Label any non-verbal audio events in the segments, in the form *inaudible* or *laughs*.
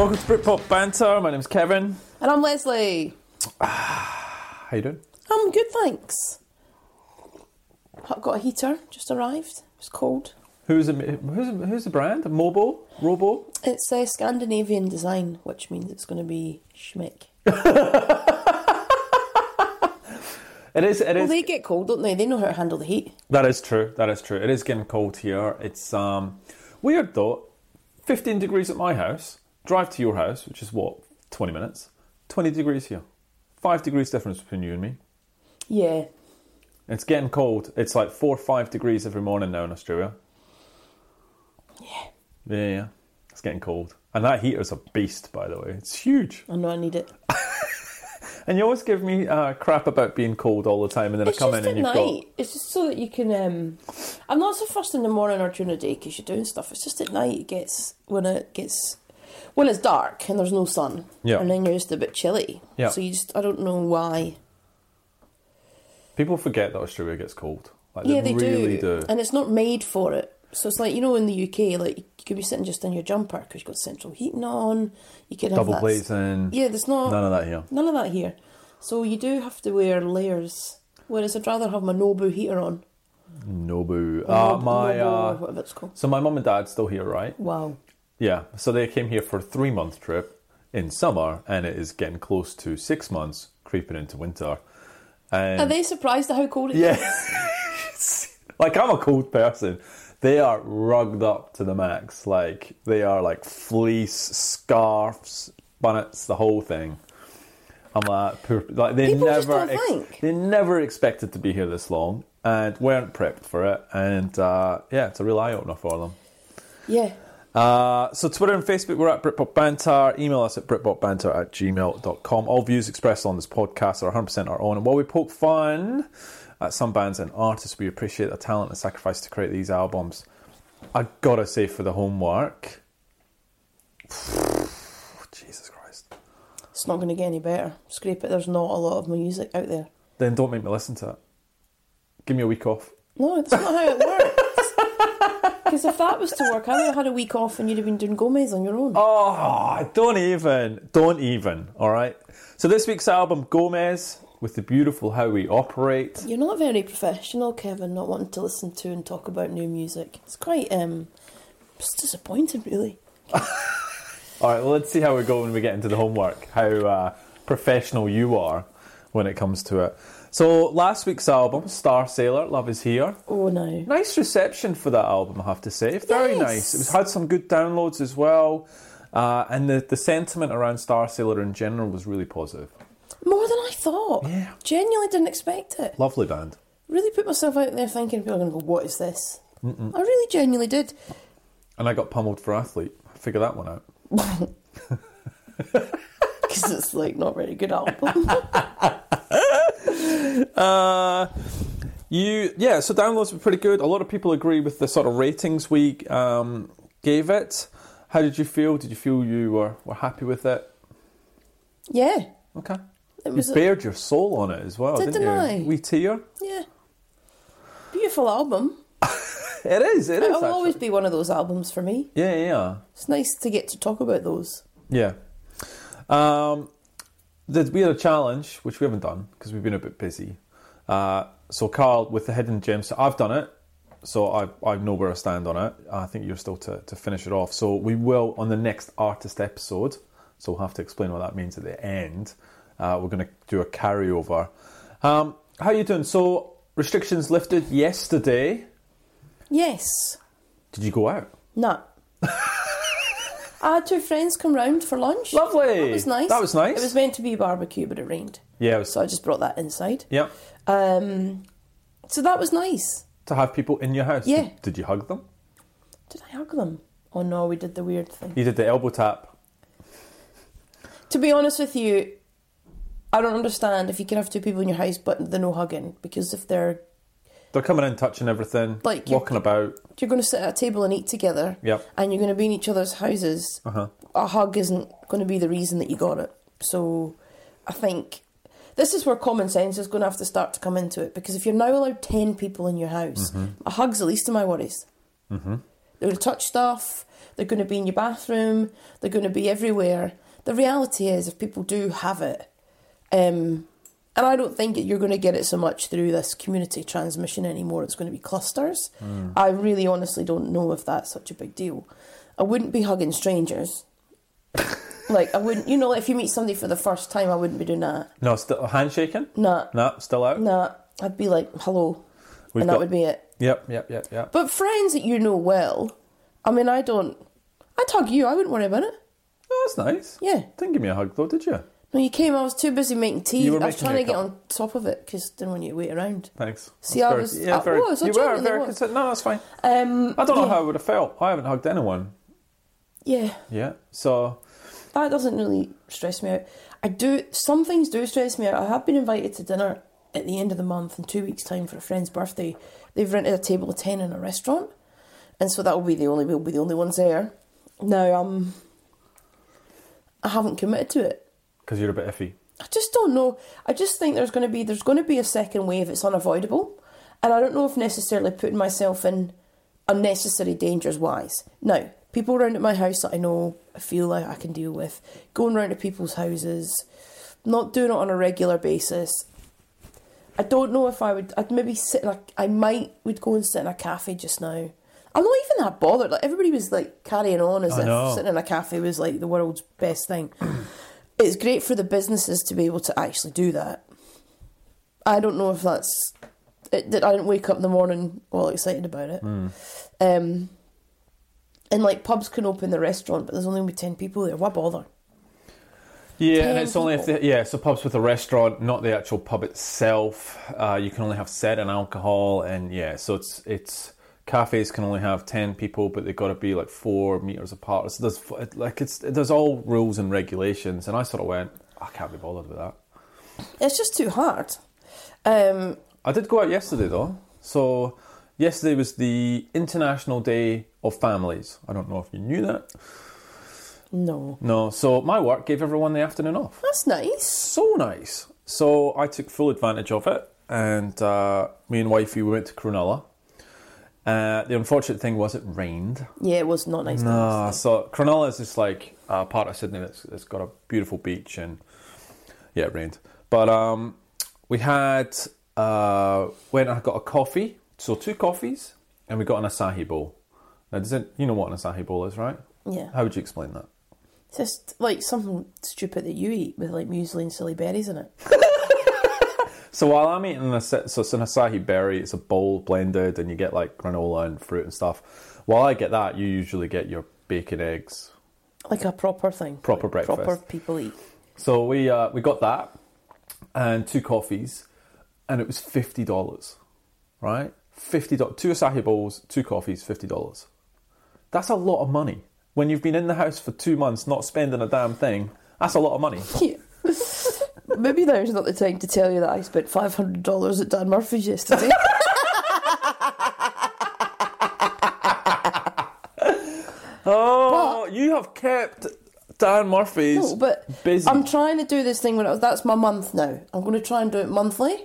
Welcome to Britpop Banter. My name's Kevin. And I'm Leslie. How you doing? I'm good, thanks. I've got a heater, just arrived. It's cold. Who's the who's who's the brand? Mobo, Robo. It's a Scandinavian design, which means it's going to be schmick. *laughs* It is. It Well, they get cold, don't they? They know how to handle the heat. That is true. That is true. It is getting cold here. It's um weird though. Fifteen degrees at my house. Drive to your house, which is what twenty minutes. Twenty degrees here. Five degrees difference between you and me. Yeah. It's getting cold. It's like four or five degrees every morning now in Australia. Yeah. Yeah, yeah. It's getting cold. And that heater's a beast, by the way. It's huge. I know I need it. *laughs* And you always give me uh, crap about being cold all the time, and then It's I come in and you've night. It's just so that you can. Um, I'm not so first in the morning or during the day because you're doing stuff. It's just at night it gets when it gets when it's dark and there's no sun. Yeah. And then you're just a bit chilly. Yeah. So you just I don't know why. People forget that Australia gets cold. Like, yeah, they really do. do. and it's not made for it. So it's like you know in the UK, like you could be sitting just in your jumper because you've got central heating on. You could have Double glazing. Yeah, there's not None of that here. none of that here. So you do have to wear layers. Whereas I'd rather have my Nobu heater on. Nobu. Uh, my Nobu uh, whatever it's called. so my mum and dad's still here, right? Wow. Yeah. So they came here for a three month trip in summer, and it is getting close to six months, creeping into winter. And Are they surprised at how cold it is? Yeah. *laughs* like I'm a cold person. They are rugged up to the max. Like they are like fleece, scarves, bonnets, the whole thing. I'm like, poor, like they People never, think. they never expected to be here this long and weren't prepped for it. And uh, yeah, it's a real eye opener for them. Yeah. Uh, so Twitter and Facebook, we're at Britpop Banter. Email us at britpopbanter at gmail.com. All views expressed on this podcast are 100% our own. And while we poke fun at some bands and artists, we appreciate the talent and sacrifice to create these albums. I gotta say for the homework, *sighs* Jesus Christ. It's not going to get any better. Scrape it. There's not a lot of music out there. Then don't make me listen to it. Give me a week off. No, that's not how it works. *laughs* Because if that was to work, I would have had a week off and you'd have been doing Gomez on your own. Oh, don't even. Don't even. All right. So this week's album, Gomez, with the beautiful How We Operate. You're not very professional, Kevin, not wanting to listen to and talk about new music. It's quite um it's disappointing really. *laughs* All right, well, let's see how we go when we get into the homework. How uh, professional you are when it comes to it. So, last week's album, Starsailor, Love Is Here. Oh no. Nice reception for that album, I have to say. Very Yes. nice. It was, had some good downloads as well. Uh, and the, the sentiment around Starsailor in general was really positive. More than I thought. Yeah. Genuinely didn't expect it. Lovely band. Really put myself out there thinking people are going to go, what is this? I really genuinely did. And I got pummeled for Athlete. Figure that one out. *laughs* Because it's like not very good album. *laughs* *laughs* Uh, you yeah, so downloads were pretty good. A lot of people agree with the sort of ratings we um, gave it. How did you feel? Did you feel you were, were happy with it? yeah. Okay. It You was a- bared your soul on it as well, Didn't didn't you? I? We tear. Yeah. Beautiful album. *laughs* It is. It is. It'll always be one of those albums for me. Yeah, yeah, It's nice to get to talk about those. yeah. Um, we had a challenge which we haven't done because we've been a bit busy. Uh, so Carl with the hidden gems, so I've done it. So I, I know where I stand on it. I think you're still to, to finish it off. So we will on the next artist episode. So we'll have to explain what that means at the end. Uh, we're going to do a carryover. Um, how are you doing? So restrictions lifted yesterday. Yes. Did you go out? Nah. *laughs* I had two friends come round for lunch. Lovely. That was nice. That was nice. It was meant to be barbecue, but it rained. Yeah, it was, So I just brought that inside. yeah. Um, so that was nice. To have people in your house. Yeah. Did, did you hug them? Did I hug them? Oh no, we did the weird thing. You did the elbow tap. To be honest with you, I don't understand if you can have two people in your house but the no hugging. Because if they're They're coming in, touching everything, Like walking about. you're going to sit at a table and eat together, Yep. and you're going to be in each other's houses, Uh huh. a hug isn't going to be the reason that you got it. So I think this is where common sense is going to have to start to come into it because if you're now allowed 10 people in your house, a hug's the least of my worries. They're going to touch stuff. They're going to be in your bathroom. They're going to be everywhere. The reality is, if people do have it, um, and I don't think you're going to get it so much through this community transmission anymore. It's going to be clusters. Hmm. I really honestly don't know if that's such a big deal. I wouldn't be hugging strangers. *laughs* like, I wouldn't, you know, if you meet somebody for the first time, I wouldn't be doing that. No, still handshaking. Nah, No, still out. nah. I'd be like, hello. We've and that would be it. Yep, yep, yep, yep. But friends that you know well, I mean, I don't. I'd hug you. I wouldn't worry about it. Oh, that's nice. Yeah. Didn't give me a hug though, did you? No, you came. I was too busy making tea. I was trying to get on top of it because didn't want you to wait around. Thanks. See, That's I very- was- Yeah, I very. you were very considerate. No, that's fine. Um, I don't know yeah. how I would have felt. I haven't hugged anyone Yeah, Yeah. so that doesn't really stress me out. I do. Some things do stress me out. I have been invited to dinner at the end of the month in two weeks' time for a friend's birthday. They've rented a table of ten in a restaurant, and so that will be the only. We'll be the only ones there. Now, um, I haven't committed to it. Because you're a bit iffy. I just don't know. I just think there's going to be there's going to be a second wave. It's unavoidable, and I don't know if necessarily putting myself in unnecessary dangers wise. Now, people around at my house that I know, I feel like I can deal with going round to people's houses, not doing it on a regular basis. I don't know if I would. I'd maybe sit in a. I might would go and sit in a cafe just now. I'm not even that bothered. Like everybody was like carrying on as I if know. sitting in a cafe was like the world's best thing. It's great for the businesses to be able to actually do that. I don't know if that's. It, that I didn't wake up in the morning all excited about it. Hmm. Um, and like pubs can open the restaurant, but there's only gonna be ten people there. Why bother? Yeah, and it's only if people. the, yeah, so pubs with a restaurant, not the actual pub itself. Uh, you can only have set and alcohol, and yeah, so it's it's cafes can only have ten people, but they've got to be like four meters apart. So there's like it's there's all rules and regulations, and I sort of went, I can't be bothered with that. It's just too hard. Um, I did go out yesterday though. So yesterday was the International Day of Families. I don't know if you knew that. no, No, so my work gave everyone the afternoon off. that's nice. so nice. So I took full advantage of it, and uh, me and wifey we went to Cronulla. Uh, the unfortunate thing was it rained. Yeah, it was not nice. No, so Cronulla is just like a part of Sydney that's, that's got a beautiful beach, and yeah, it rained. But um, we had uh, went and got a coffee, so two coffees, and we got an acai bowl. Now, does it, you know what an acai bowl is, right? Yeah, How would you explain that? it's just like something stupid that you eat with like muesli and silly berries in it. *laughs* So while I'm eating a so it's an acai berry, it's a bowl blended, and you get like granola and fruit and stuff. While I get that, you usually get your bacon, eggs. Like a proper thing. Proper Like breakfast. Proper people eat. So we uh, we got that and two coffees, and it was fifty dollars, right? Fifty dollars, two Acai bowls, two coffees, fifty dollars. That's a lot of money when you've been in the house for two months, not spending a damn thing. That's a lot of money. *laughs* Yeah. Maybe now's not the time to tell you that I spent five hundred dollars at Dan Murphy's yesterday. *laughs* Oh, you have kept Dan Murphy's no, but busy. I'm trying to do this thing when it was, that's my month now. I'm going to try and do it monthly.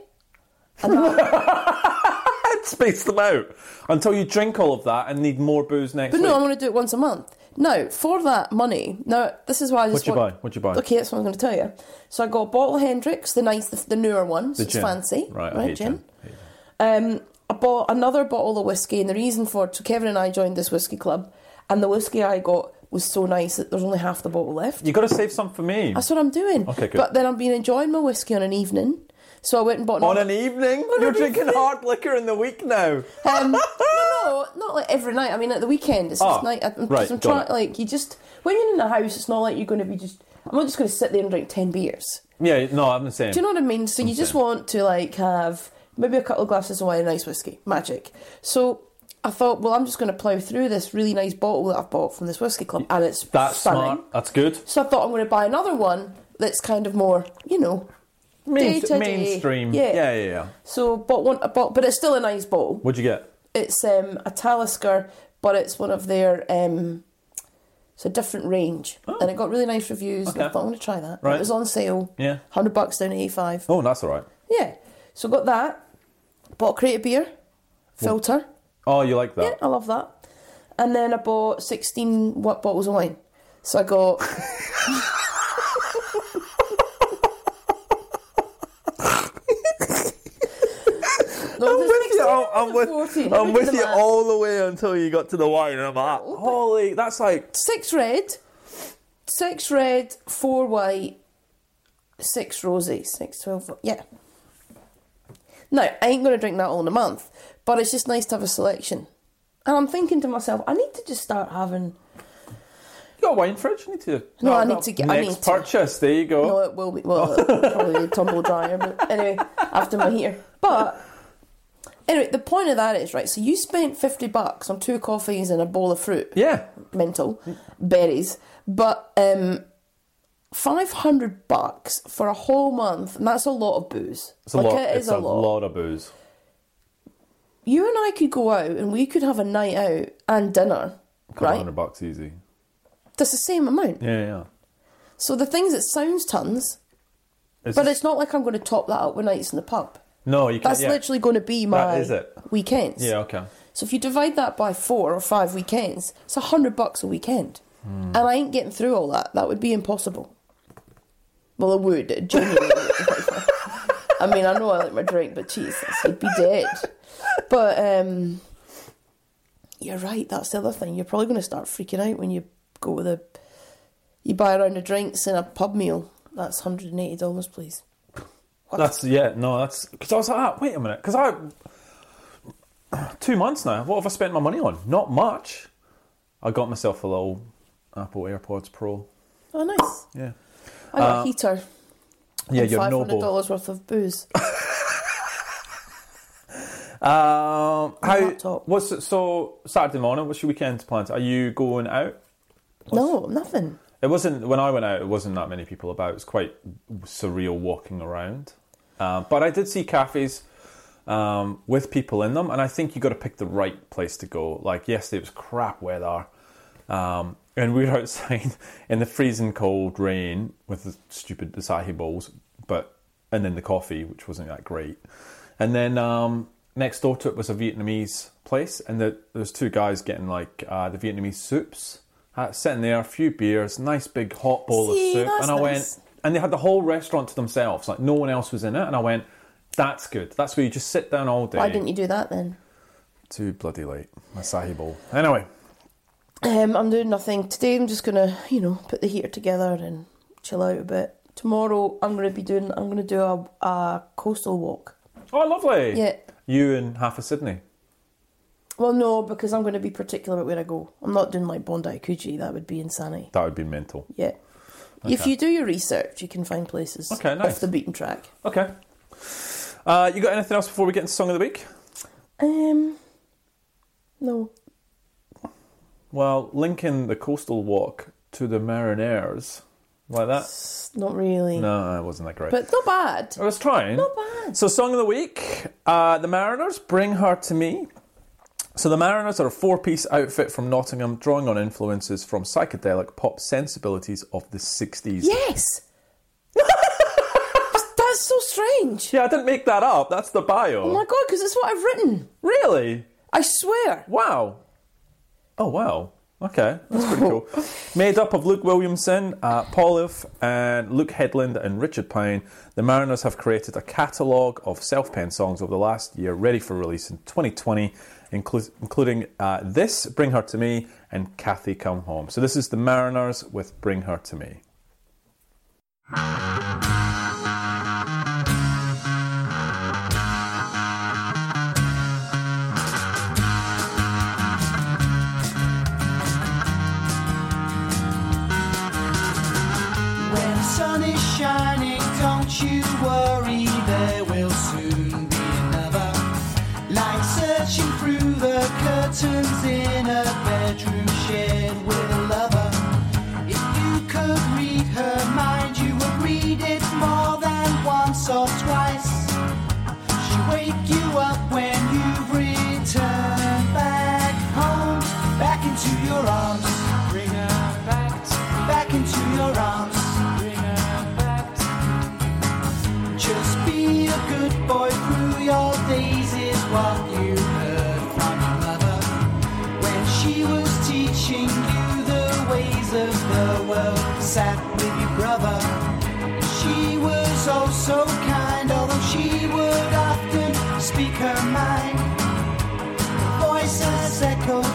And that, *laughs* space them out until you drink all of that and need more booze next but week. no, I'm going to do it once a month. Now, for that money, now this is why I just What'd you want- buy? What'd you buy? Okay, that's what I'm going to tell you. So I got a bottle of Hendrick's, the nice, the, the newer one, so The it's gin. fancy, Right, I right, hate gin. gin. Hate. Um, I bought another bottle of whiskey, and the reason for it, so Kevin and I joined this whiskey club, and the whiskey I got was so nice that there's only half the bottle left. You got to save some for me. That's what I'm doing. Okay, good. But then I've been enjoying my whiskey on an evening, so I went and bought On another- an evening, On you're an drinking evening. hard liquor in the week now. Um, *laughs* no, no, not like every night. I mean, at the weekend, it's Ah, just night. I'm, right, I'm got trying, it. like you just when you're in the house, it's not like you're going to be just. I'm not just going to sit there and drink ten beers. Yeah, no, I'm the same. Do you know what I mean? So you just want to like have maybe a couple of glasses of wine, and nice whiskey, magic. So I thought, well, I'm just going to plough through this really nice bottle that I've bought from this whiskey club, and it's That's stunning. smart. That's good. So I thought I'm going to buy another one that's kind of more, you know, Main, Day-to-day. mainstream. Yeah. yeah, yeah, yeah. So bought one, I bought, but it's still a nice bottle. What'd you get? It's um, a Talisker, but it's one of their. Um, it's a different range, and it got really nice reviews. And I Oh. Okay. thought I'm going to try that. Right. It was on sale, Yeah. hundred bucks down to eighty five. Oh, that's all right. Yeah, so I got that. Bought a crate of beer, filter. Oh, you like that? Yeah? I love that. and then I bought sixteen what bottles of wine. So I got. *laughs* No, I'm with you. 16 I'm, with, 14. I'm with you math. all the way until you got to the wine, and I'm like, holy, that's like Six red, six red, four white, six rosy, six twelve. Yeah. No, I ain't gonna drink that all in a month, but it's just nice to have a selection. And I'm thinking to myself, I need to just start having. you got a wine fridge. You need to. No, I need to get- I next need to. purchase. There you go. No, it will be well, it'll probably tumble dryer, but anyway, after my heater. But anyway, the point of that is right. So you spent fifty bucks on two coffees and a bowl of fruit. Yeah, mental berries but um 500 bucks for a whole month and that's a lot of booze it's a like lot. it is it's a, lot. of booze. you and i could go out and we could have a night out and dinner Couple right hundred bucks easy. that's the same amount Yeah, yeah. so the things it sounds tons It's but just- it's not like i'm going to top that up with nights in the pub no, you can't. that's yeah. literally going to be my is it. weekends Yeah, okay. So if you divide that by four or five weekends, it's a hundred bucks a weekend, Hmm. and I ain't getting through all that. That would be impossible. Well, I would it genuinely. would. *laughs* I mean, I know I like my drink, but Jesus, I'd be dead. But um, you're right. That's the other thing. You're probably going to start freaking out when you go with a. You buy a round of drinks and a pub meal. That's hundred and eighty dollars, please. What? That's yeah. No, that's because I was like, ah, wait a minute, because I *clears throat* two months now. What have I spent my money on? Not much. I got myself a little Apple AirPods Pro. oh, nice. Yeah. I got Uh, a heater. Yeah, and you're five hundred dollars worth of booze. *laughs* Um, how? laptop. What's so Saturday morning? What's your weekend plans? Are you going out? no, nothing. It wasn't when I went out. It wasn't that many people about. It was quite surreal walking around. Um, but I did see cafes um, with people in them, and I think you got to pick the right place to go. Like yesterday, it was crap weather, um, and we were *laughs* outside in the freezing cold rain with the stupid acai bowls, but and then the coffee, which wasn't that great. And then um, next door to it was a Vietnamese place, and the, there was two guys getting like uh, the Vietnamese soups, uh, sitting there, a few beers, nice big hot bowl See, of soup, and I went, and they had the whole restaurant to themselves, like no one else was in it, and I went, that's good. That's where you just sit down all day. Why didn't you do that then? Too bloody late. My Acai bowl. Anyway, Um, I'm doing nothing today. I'm just gonna, you know, put the heater together and chill out a bit. Tomorrow, I'm gonna be doing. I'm gonna do a, a coastal walk. oh lovely. Yeah. You and half of Sydney. Well, no, because I'm going to be particular about where I go. I'm not doing like Bondi Coogee. That would be insanity. That would be mental. Yeah. If you do your research, you can find places Okay, nice. off the beaten track. Okay. Uh, you got anything else before we get into song of the week? Um, no. Well, linking the coastal walk to the Mariners like that. It's not really. No, it wasn't that great. But not bad. I was trying. Not bad. So, song of the week: uh, the Mariners, "Bring Her to Me." So, the Mariners are a four-piece outfit from Nottingham, drawing on influences from psychedelic pop sensibilities of the '60s. Yes. *laughs* That's so strange. Yeah, I didn't make that up. That's the bio. Oh my god, because it's what I've written. really? I swear. Wow. Oh wow. Okay, that's pretty cool. *laughs* Made up of Luke Williamson, uh, Paul If, and Luke Headland and Richard Pine, the Mariners have created a catalogue of self-penned songs over the last year, ready for release in 2020, inclu- including uh, this, "Bring Her to Me," and "Kathy Come Home." So this is the Mariners with "Bring Her to Me." When the sun is shining, don't you worry, so kind, although she would often speak her mind. Voices echoed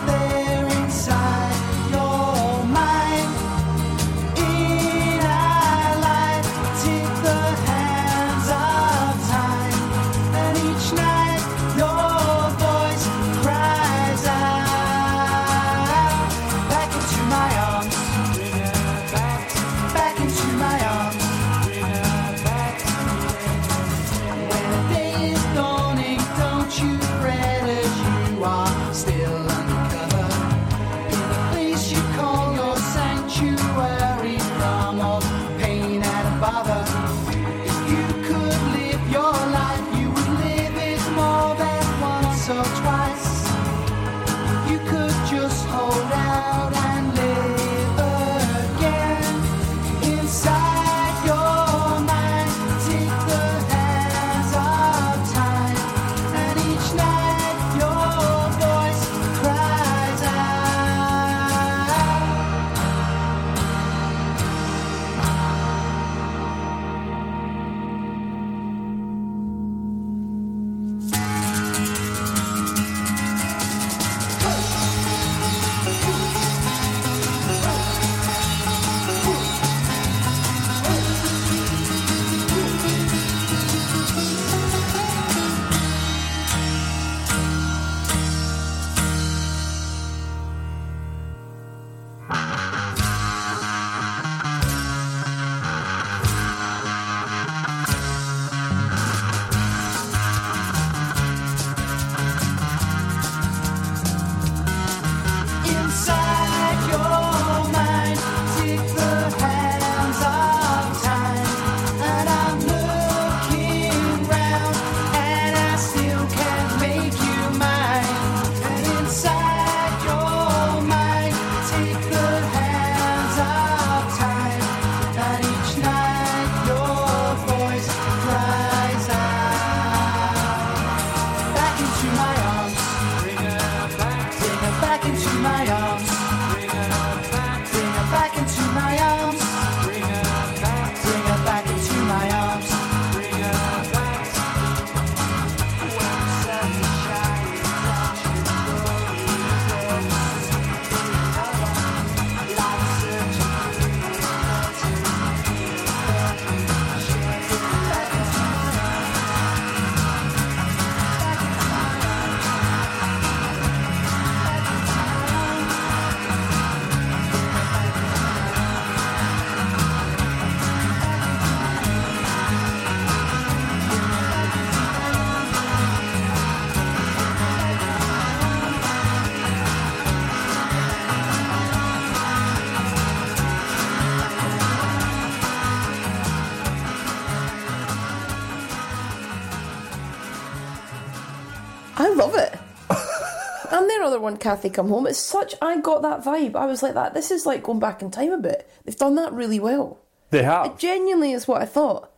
one, Kathy Come Home, it's such. I got that vibe. I was like that. This is like going back in time a bit. They've done that really well. They It have. genuinely is what I thought.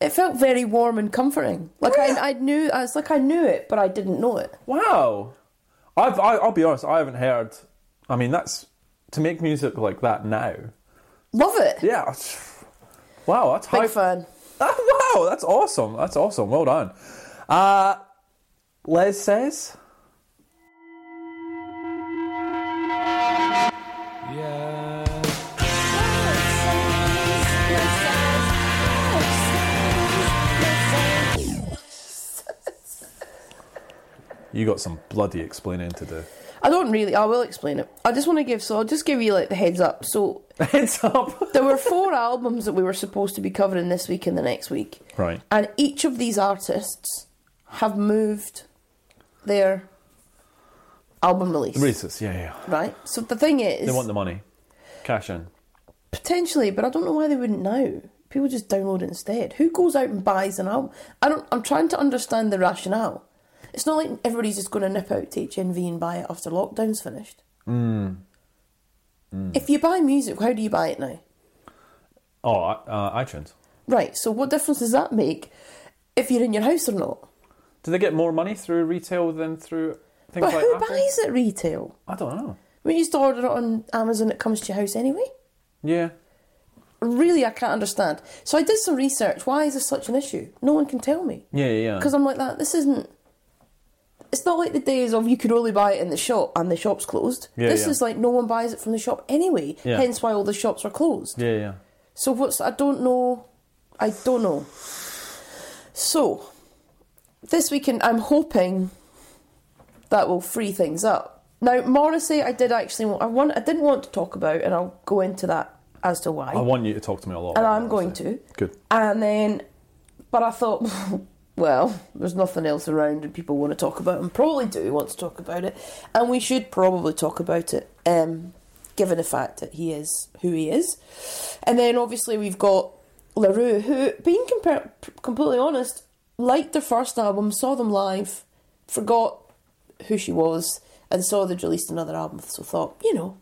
It felt very warm and comforting. Like I, I knew. I was like I knew it, but I didn't know it. Wow. I've, I, I'll be honest, I haven't heard. I mean, that's. To make music like that now. Love it. Yeah. Wow, that's Big high. fan. *laughs* wow, that's awesome. That's awesome. Well done. Uh, Les says. You got some bloody explaining to do. I don't really. I will explain it. I just want to give. So I'll just give you like the heads up. So *laughs* Heads up. there were four *laughs* albums that we were supposed to be covering this week and the next week. Right. And each of these artists have moved their album release. Releases, yeah, yeah. Right? So the thing is, They want the money. Cash in. potentially, but I don't know why they wouldn't now. People just download it instead. Who goes out and buys an album? I don't. I'm trying to understand the rationale. It's not like everybody's just going to nip out to HMV and buy it after lockdown's finished. Hmm. If you buy music, how do you buy it now? Oh, uh, iTunes. Right. So what difference does that make if you're in your house or not? Do they get more money through retail than through things But like who Apple? buys it retail? I don't know. When you just order it on Amazon, it comes to your house anyway. Yeah. Really, I can't understand. So I did some research. Why is this such an issue? No one can tell me. Yeah, yeah, yeah. Because I'm like that. This isn't. It's not like the days of you could only buy it in the shop and the shop's closed. Yeah, this yeah. is like no one buys it from the shop anyway. Yeah. Hence why all the shops are closed. Yeah, yeah. So what's I don't know. I don't know. So this weekend, I'm hoping that will free things up. Now Morrissey, I did actually. want- I want. I didn't want to talk about, and I'll go into that as to why. I want you to talk to me a lot. and I'm going to. Good. And then, but I thought, *laughs* well, there's nothing else around, and people want to talk about it, and probably do want to talk about it, and we should probably talk about it, um, given the fact that he is who he is. And then obviously we've got La Roux, who, being compar- completely honest, liked their first album, saw them live, forgot who she was, and saw they'd released another album, so thought, you know,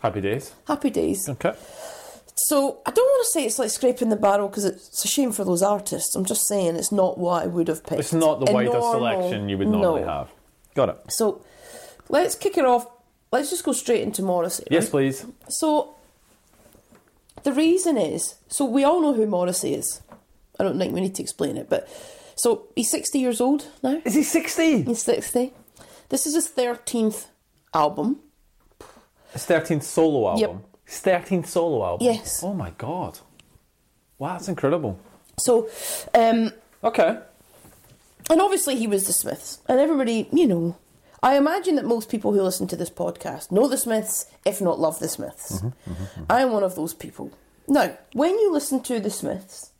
Happy days. happy days. Okay. So I don't want to say it's like scraping the barrel because it's a shame for those artists. I'm just saying it's not what I would have picked. It's not the A widest normal- selection you would normally no. have. Got it. So let's kick it off. Let's just go straight into Morrissey. Yes, right? please. So the reason is so we all know who Morrissey is. I don't think we need to explain it, but so he's 60 years old now. Is he 60? He's 60. This is his 13th album. His 13th solo album. Yep. His 13th solo album? Yes. Oh my god. Wow, that's incredible. So, um, Okay. And obviously, he was the Smiths, and everybody, you know, I imagine that most people who listen to this podcast know the Smiths, if not love the Smiths. Mm-hmm, mm-hmm, mm-hmm. I'm one of those people. Now, when you listen to the Smiths,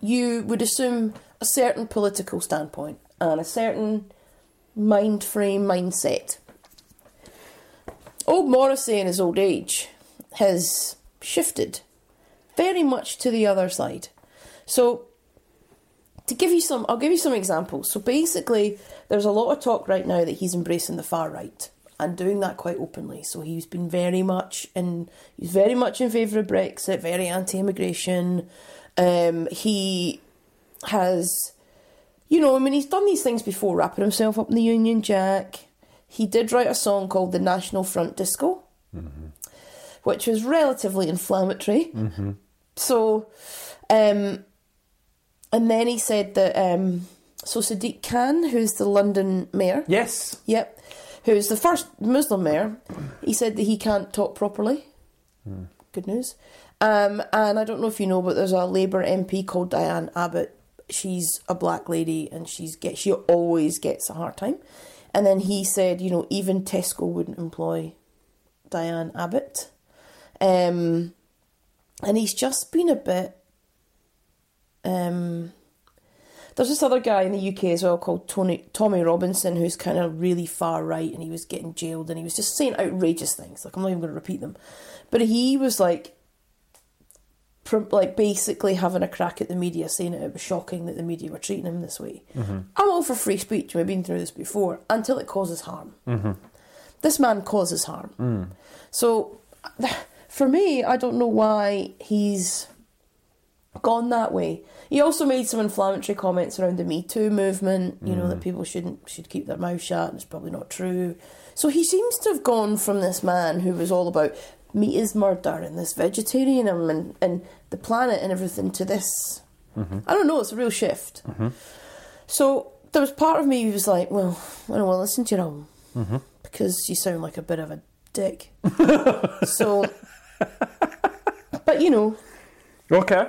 you would assume a certain political standpoint and a certain mind frame, mindset. Old Morrissey in his old age has shifted very much to the other side. So to give you some, I'll give you some examples. So basically, there's a lot of talk right now that he's embracing the far right and doing that quite openly. So he's been very much in, he's very much in favour of Brexit, very anti-immigration. Um, he has, you know, I mean, he's done these things before, wrapping himself up in the Union Jack. He did write a song called "The National Front Disco," which was relatively inflammatory. So, um, and then he said that um, so Sadiq Khan, who's the London mayor, Yes. yep, who's the first Muslim mayor, he said that he can't talk properly. Good news. Um, and I don't know if you know, but there's a Labour MP called Diane Abbott. She's a black lady, and she's get she always gets a hard time. And then he said, you know, even Tesco wouldn't employ Diane Abbott. Um, and he's just been a bit. Um, there's this other guy in the UK as well called Tony Tommy Robinson who's kind of really far right and he was getting jailed and he was just saying outrageous things. Like I'm not even going to repeat them, but he was like, like basically having a crack at the media, saying it was shocking that the media were treating him this way. Mm-hmm. I'm all for free speech. We've been through this before until it causes harm. Mm-hmm. This man causes harm. Mm. So, for me, I don't know why he's gone that way. He also made some inflammatory comments around the Me Too movement. You know that mm. people shouldn't should keep their mouth shut, and it's probably not true. So he seems to have gone from this man who was all about meat is murder and this vegetarianism and, and the planet and everything to this. Mm-hmm. I don't know. It's a real shift. Mm-hmm. So there was part of me who was like, well, I don't want to listen to your album mm-hmm. because you sound like a bit of a dick. *laughs* so, but you know, Okay.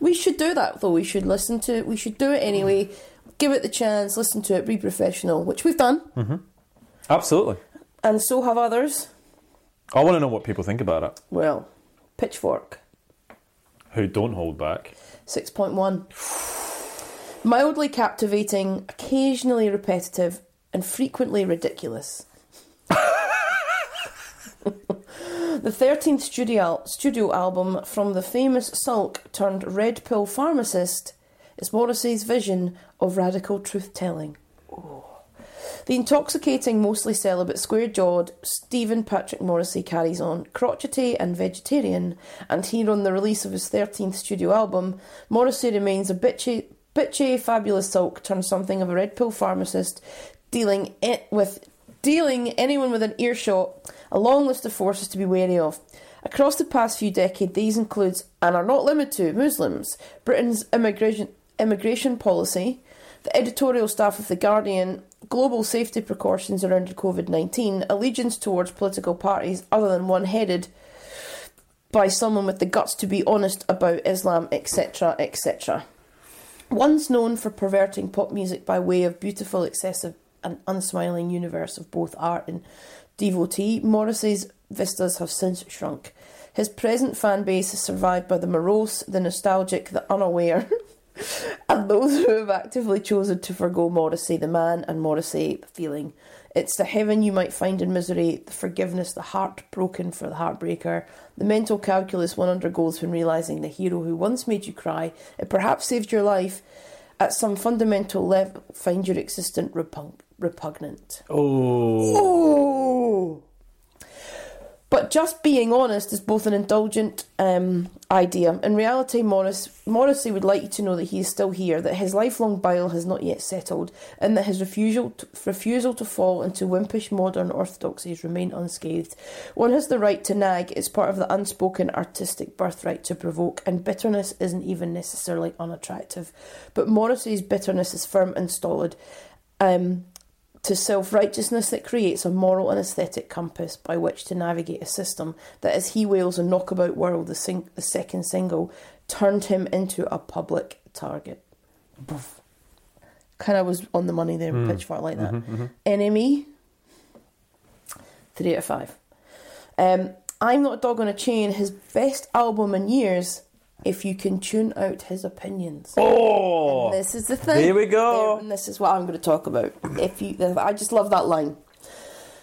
we should do that though. We should listen to it. We should do it anyway. Give it the chance, listen to it, be professional, which we've done, Absolutely. and so have others. I want to know what people think about it. Well, Pitchfork, Who don't hold back. 6.1. Mildly captivating, occasionally repetitive, and frequently ridiculous. *laughs* the 13th studio, studio album from the famous sulk turned red pill pharmacist is Morrissey's vision of radical truth telling. The intoxicating, mostly celibate, square jawed Stephen Patrick Morrissey carries on, crotchety and vegetarian, and here on the release of his 13th studio album, Morrissey remains a bitchy, bitchy fabulous sulk turned something of a red pill pharmacist, dealing it with dealing anyone with an earshot a long list of forces to be wary of. Across the past few decades, these include, and are not limited to, Muslims, Britain's immigration, immigration policy, the editorial staff of The Guardian, global safety precautions around COVID 19, allegiance towards political parties other than one headed by someone with the guts to be honest about Islam, etc., etc. Once known for perverting pop music by way of beautiful, excessive, and unsmiling universe of both art and devotee, Morrissey's vistas have since shrunk. His present fan base is survived by the morose, the nostalgic, the unaware, *laughs* *laughs* and those who have actively chosen to forgo Morrissey, the man, and Morrissey, the feeling. It's the heaven you might find in misery, the forgiveness, the heart broken for the heartbreaker, the mental calculus one undergoes when realising the hero who once made you cry, it perhaps saved your life, at some fundamental level, find your existence repug- repugnant. Oh. Oh! But just being honest is both an indulgent um, idea. In reality, Morris, Morrissey would like you to know that he is still here, that his lifelong bile has not yet settled, and that his refusal to, refusal to fall into wimpish modern orthodoxies remain unscathed. One has the right to nag, it's part of the unspoken artistic birthright to provoke, and bitterness isn't even necessarily unattractive. But Morrissey's bitterness is firm and stolid. Um, to self righteousness that creates a moral and aesthetic compass by which to navigate a system that, as he wails a knockabout world, the, sing- the second single, turned him into a public target. Kind of was on the money there, hmm. pitchfork like that. Mm-hmm, mm-hmm. NME, three out of five. Um, I'm not a dog on a chain. His best album in years. If you can tune out his opinions. Oh. This is the thing. Here we go. There- and this is what I'm going to talk about. If you, I just love that line.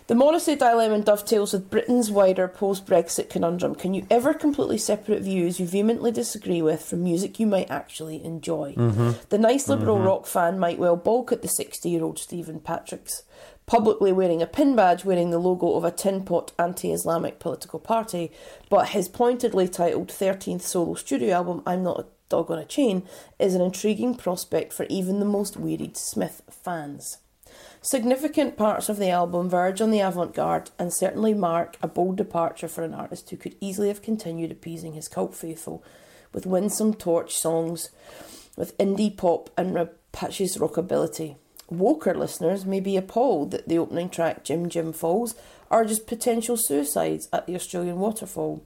The Morrissey dilemma dovetails with Britain's wider post-Brexit conundrum. Can you ever completely separate views you vehemently disagree with from music you might actually enjoy? Mm-hmm. The nice liberal mm-hmm. rock fan might well balk at the 60-year-old Stephen Patrick's publicly wearing a pin badge wearing the logo of a tin pot anti-Islamic political party, but his pointedly titled 13th solo studio album, I'm Not a Dog on a Chain, is an intriguing prospect for even the most wearied Smith fans. Significant parts of the album verge on the avant garde and certainly mark a bold departure for an artist who could easily have continued appeasing his cult faithful with winsome torch songs, with indie pop and rapacious rockabilly. Woker listeners may be appalled that the opening track, Jim Jim Falls, are just potential suicides at the Australian waterfall.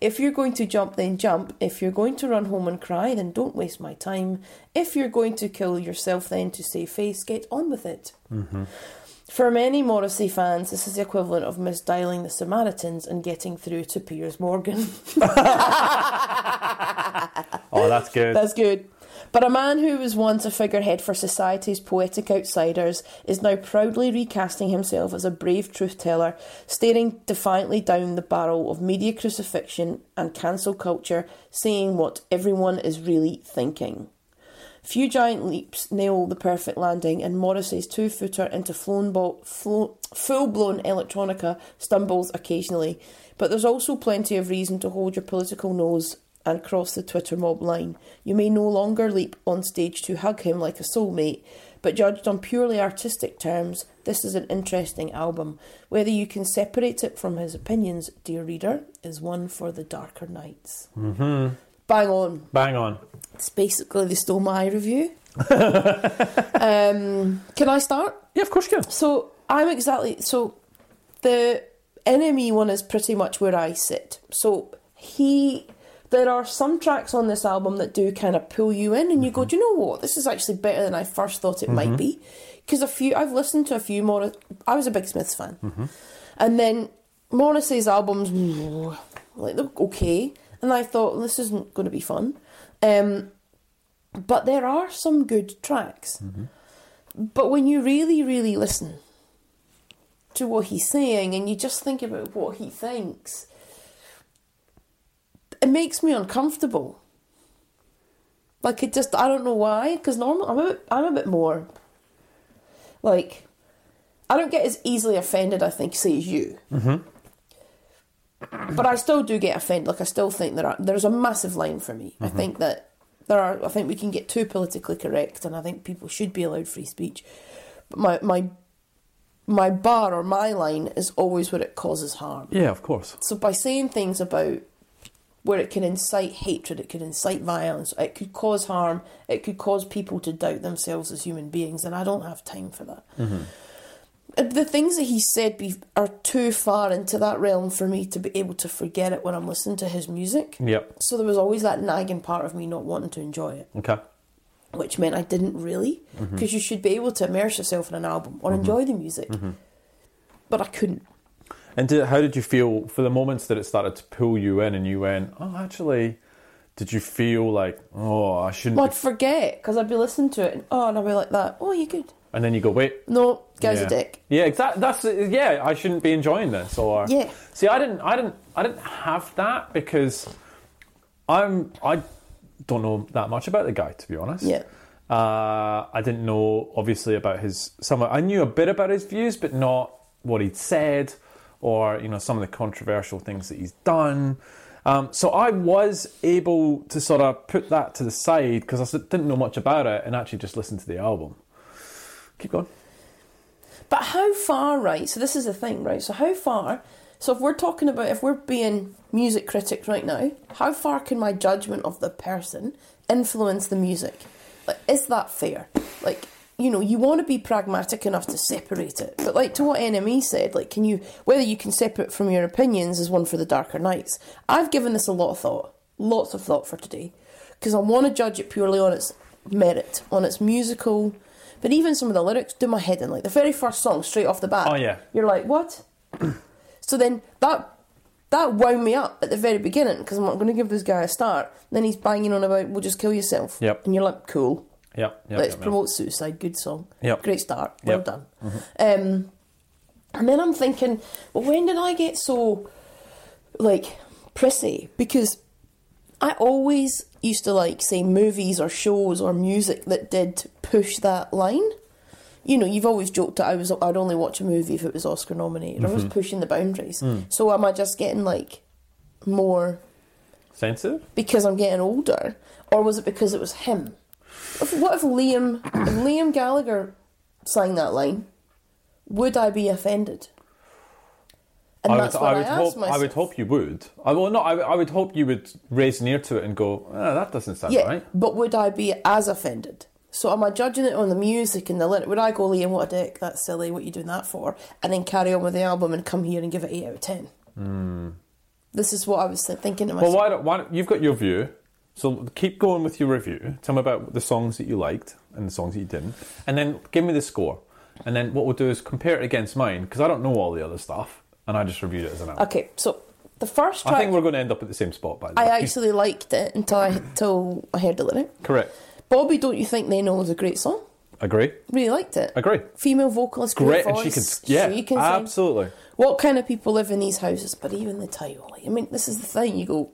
If you're going to jump, then jump. If you're going to run home and cry, then don't waste my time. If you're going to kill yourself, then to save face, get on with it. Mm-hmm. For many Morrissey fans, this is the equivalent of misdialing the Samaritans and getting through to Piers Morgan. *laughs* *laughs* Oh, that's good. That's good. But a man who was once a figurehead for society's poetic outsiders is now proudly recasting himself as a brave truth teller, staring defiantly down the barrel of media crucifixion and cancel culture, saying what everyone is really thinking. Few giant leaps nail the perfect landing, and Morrissey's two footer into ball, flo- full blown electronica stumbles occasionally. But there's also plenty of reason to hold your political nose and cross the Twitter mob line. You may no longer leap on stage to hug him like a soulmate, but judged on purely artistic terms, this is an interesting album. Whether you can separate it from his opinions, dear reader, is one for the darker nights. Mm-hmm. Bang on. Bang on. It's basically they stole my review. *laughs* um, can I start? Yeah, of course you can. So I'm exactly so the NME one is pretty much where I sit. So he there are some tracks on this album that do kind of pull you in and you go, mm-hmm. Do you know what? This is actually better than I first thought it might mm-hmm. be. Because a few I've listened to a few more I was a big Smiths fan. Mm-hmm. And then Morrissey's albums like they're okay. And I thought this isn't going to be fun. Um, but there are some good tracks. But when you really, really listen to what he's saying and you just think about what he thinks, it makes me uncomfortable. Like it just, I don't know why, because normally I'm a bit, I'm a bit more like, I don't get as easily offended, I think, say as you. Mm-hmm. But I still do get offended. Like I still think there are there's a massive line for me. I mm-hmm. think that there are. I think we can get too politically correct, and I think people should be allowed free speech. But my my my bar or my line is always where it causes harm. Yeah, of course. So by saying things about where it can incite hatred, it could incite violence, it could cause harm, it could cause people to doubt themselves as human beings, and I don't have time for that. Mm-hmm. Uh, The things that he said be, are too far into that realm for me to be able to forget it when I'm listening to his music. Yep. So there was always that nagging part of me not wanting to enjoy it, Okay. which meant I didn't really, mm-hmm. because you should be able to immerse yourself in an album or mm-hmm. enjoy the music. But I couldn't. And did, how did you feel for the moments that it started to pull you in and you went, oh, actually, did you feel like, oh, I shouldn't Well, I'd forget because I'd be listening to it and oh, and I'd be like that. Oh, you good? And then you go, wait. No, guy's yeah. a dick. Yeah, exactly. That's yeah. I shouldn't be enjoying this. Or Yeah. See, I didn't. I didn't. I didn't have that because I'm. I don't know that much about the guy, to be honest. Yeah. Uh, I didn't know obviously about his. Some. I knew a bit about his views, but not what he'd said, or you know some of the controversial things that he's done. Um, so I was able to sort of put that to the side because I didn't know much about it and actually just listen to the album. Keep going. But how far, right? So this is the thing, right? So how far? So if we're talking about if we're being music critics right now, how far can my judgment of the person influence the music? Like, is that fair? Like, you know, you want to be pragmatic enough to separate it, but like to what NME said, like, can you whether you can separate from your opinions is one for the darker nights. I've given this a lot of thought, lots of thought for today, because I want to judge it purely on its merit, on its musical. But even some of the lyrics do my head in. Like the very first song, straight off the bat. Oh, yeah. You're like, what? *clears throat* so then that that wound me up at the very beginning because I'm not going to give this guy a start. Then he's banging on about, "Well, just kill yourself." Yep. And you're like, "Cool, Yep. yep let's yep, yep. promote suicide." Good song. Yep. Great start. Well Yep. done. Mm-hmm. Um, and then I'm thinking, well, when did I get so like prissy? Because I always used to like say movies or shows or music that did push that line. You know, you've always joked that I was I'd only watch a movie if it was Oscar nominated. I was mm-hmm. pushing the boundaries. Mm. So am I just getting like more Sensitive? because I'm getting older, or was it because it was him? If, what if Liam, if Liam Gallagher sang that line? Would I be offended? And I would, I I, would asked hope. myself. I would hope you would. I well, no. I, I would hope you would raise near to it and go, ah, "That doesn't sound Yeah, right." but would I be as offended? So am I judging it on the music and the lyric? Would I go, Liam, what a dick, that's silly, what are you doing that for? And then carry on with the album and come here and give it 8 out of 10? This is what I was thinking to Hmm. Well, why don't, why don't you've got your view? So keep going with your review. Tell me about the songs that you liked and the songs that you didn't, and then give me the score. And then what we'll do is compare it against mine because I don't know all the other stuff, and I just reviewed it as an album. Okay, so the first I think we're going to end up at the same spot. By the way. I way, actually liked it until I, until I heard the lyric. correct. Bobby, Don't You Think They Know is a great song. Agree. Really liked it. Agree. Female vocalist, Great, great, and voice. she can. Yeah, she can sing. absolutely. What kind of people live in these houses? But even the title, like, I mean, this is the thing. You go,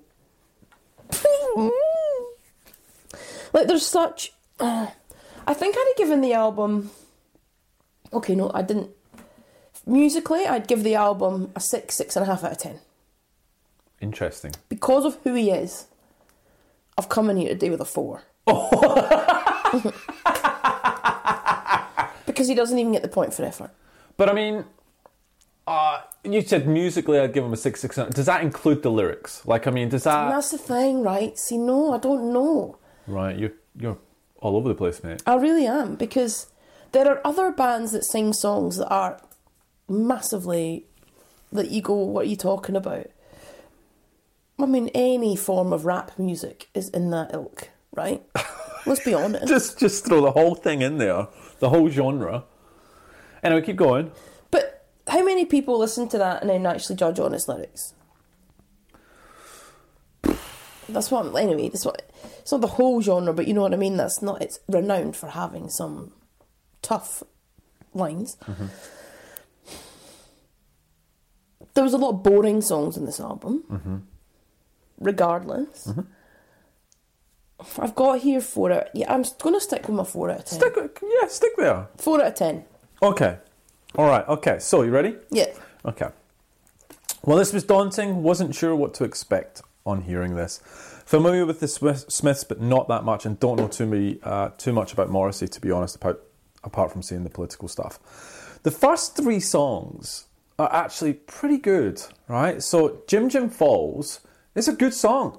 like, there's such. *sighs* I think I'd have given the album. Okay, no, I didn't. Musically, I'd give the album a six, six and a half out of ten Interesting. because of who he is. I've come in here today with a four. *laughs* because he doesn't even get the point for effort. But I mean, uh, you said musically, I'd give him a six, six. Does that include the lyrics? Like, I mean, does And that? that's the thing, right? See, no, I don't know. Right, you're you're all over the place, mate. I really am because there are other bands that sing songs that are massively that you go, what are you talking about? I mean, any form of rap music is in that ilk, right? *laughs* Let's be honest. Just just throw the whole thing in there, the whole genre. Anyway, keep going. But how many people listen to that and then actually judge on its lyrics? That's what. I'm, anyway, that's what. It's not the whole genre, but you know what I mean. That's not. It's renowned for having some tough lines. Mm-hmm. There was a lot of boring songs in this album. Mm-hmm. Regardless, mm-hmm. I've got here four out. Yeah, I'm going to stick with my four out of ten. Stick, yeah, stick there. Four out of ten. Okay. All right. Okay. So you ready? Yeah. Okay. Well, this was daunting. Wasn't sure what to expect on hearing this. Familiar with the Smiths, but not that much, and don't know too, me, uh, too much about Morrissey, to be honest, apart, apart from seeing the political stuff. The first three songs are actually pretty good, right? So Jim Jim Falls is a good song,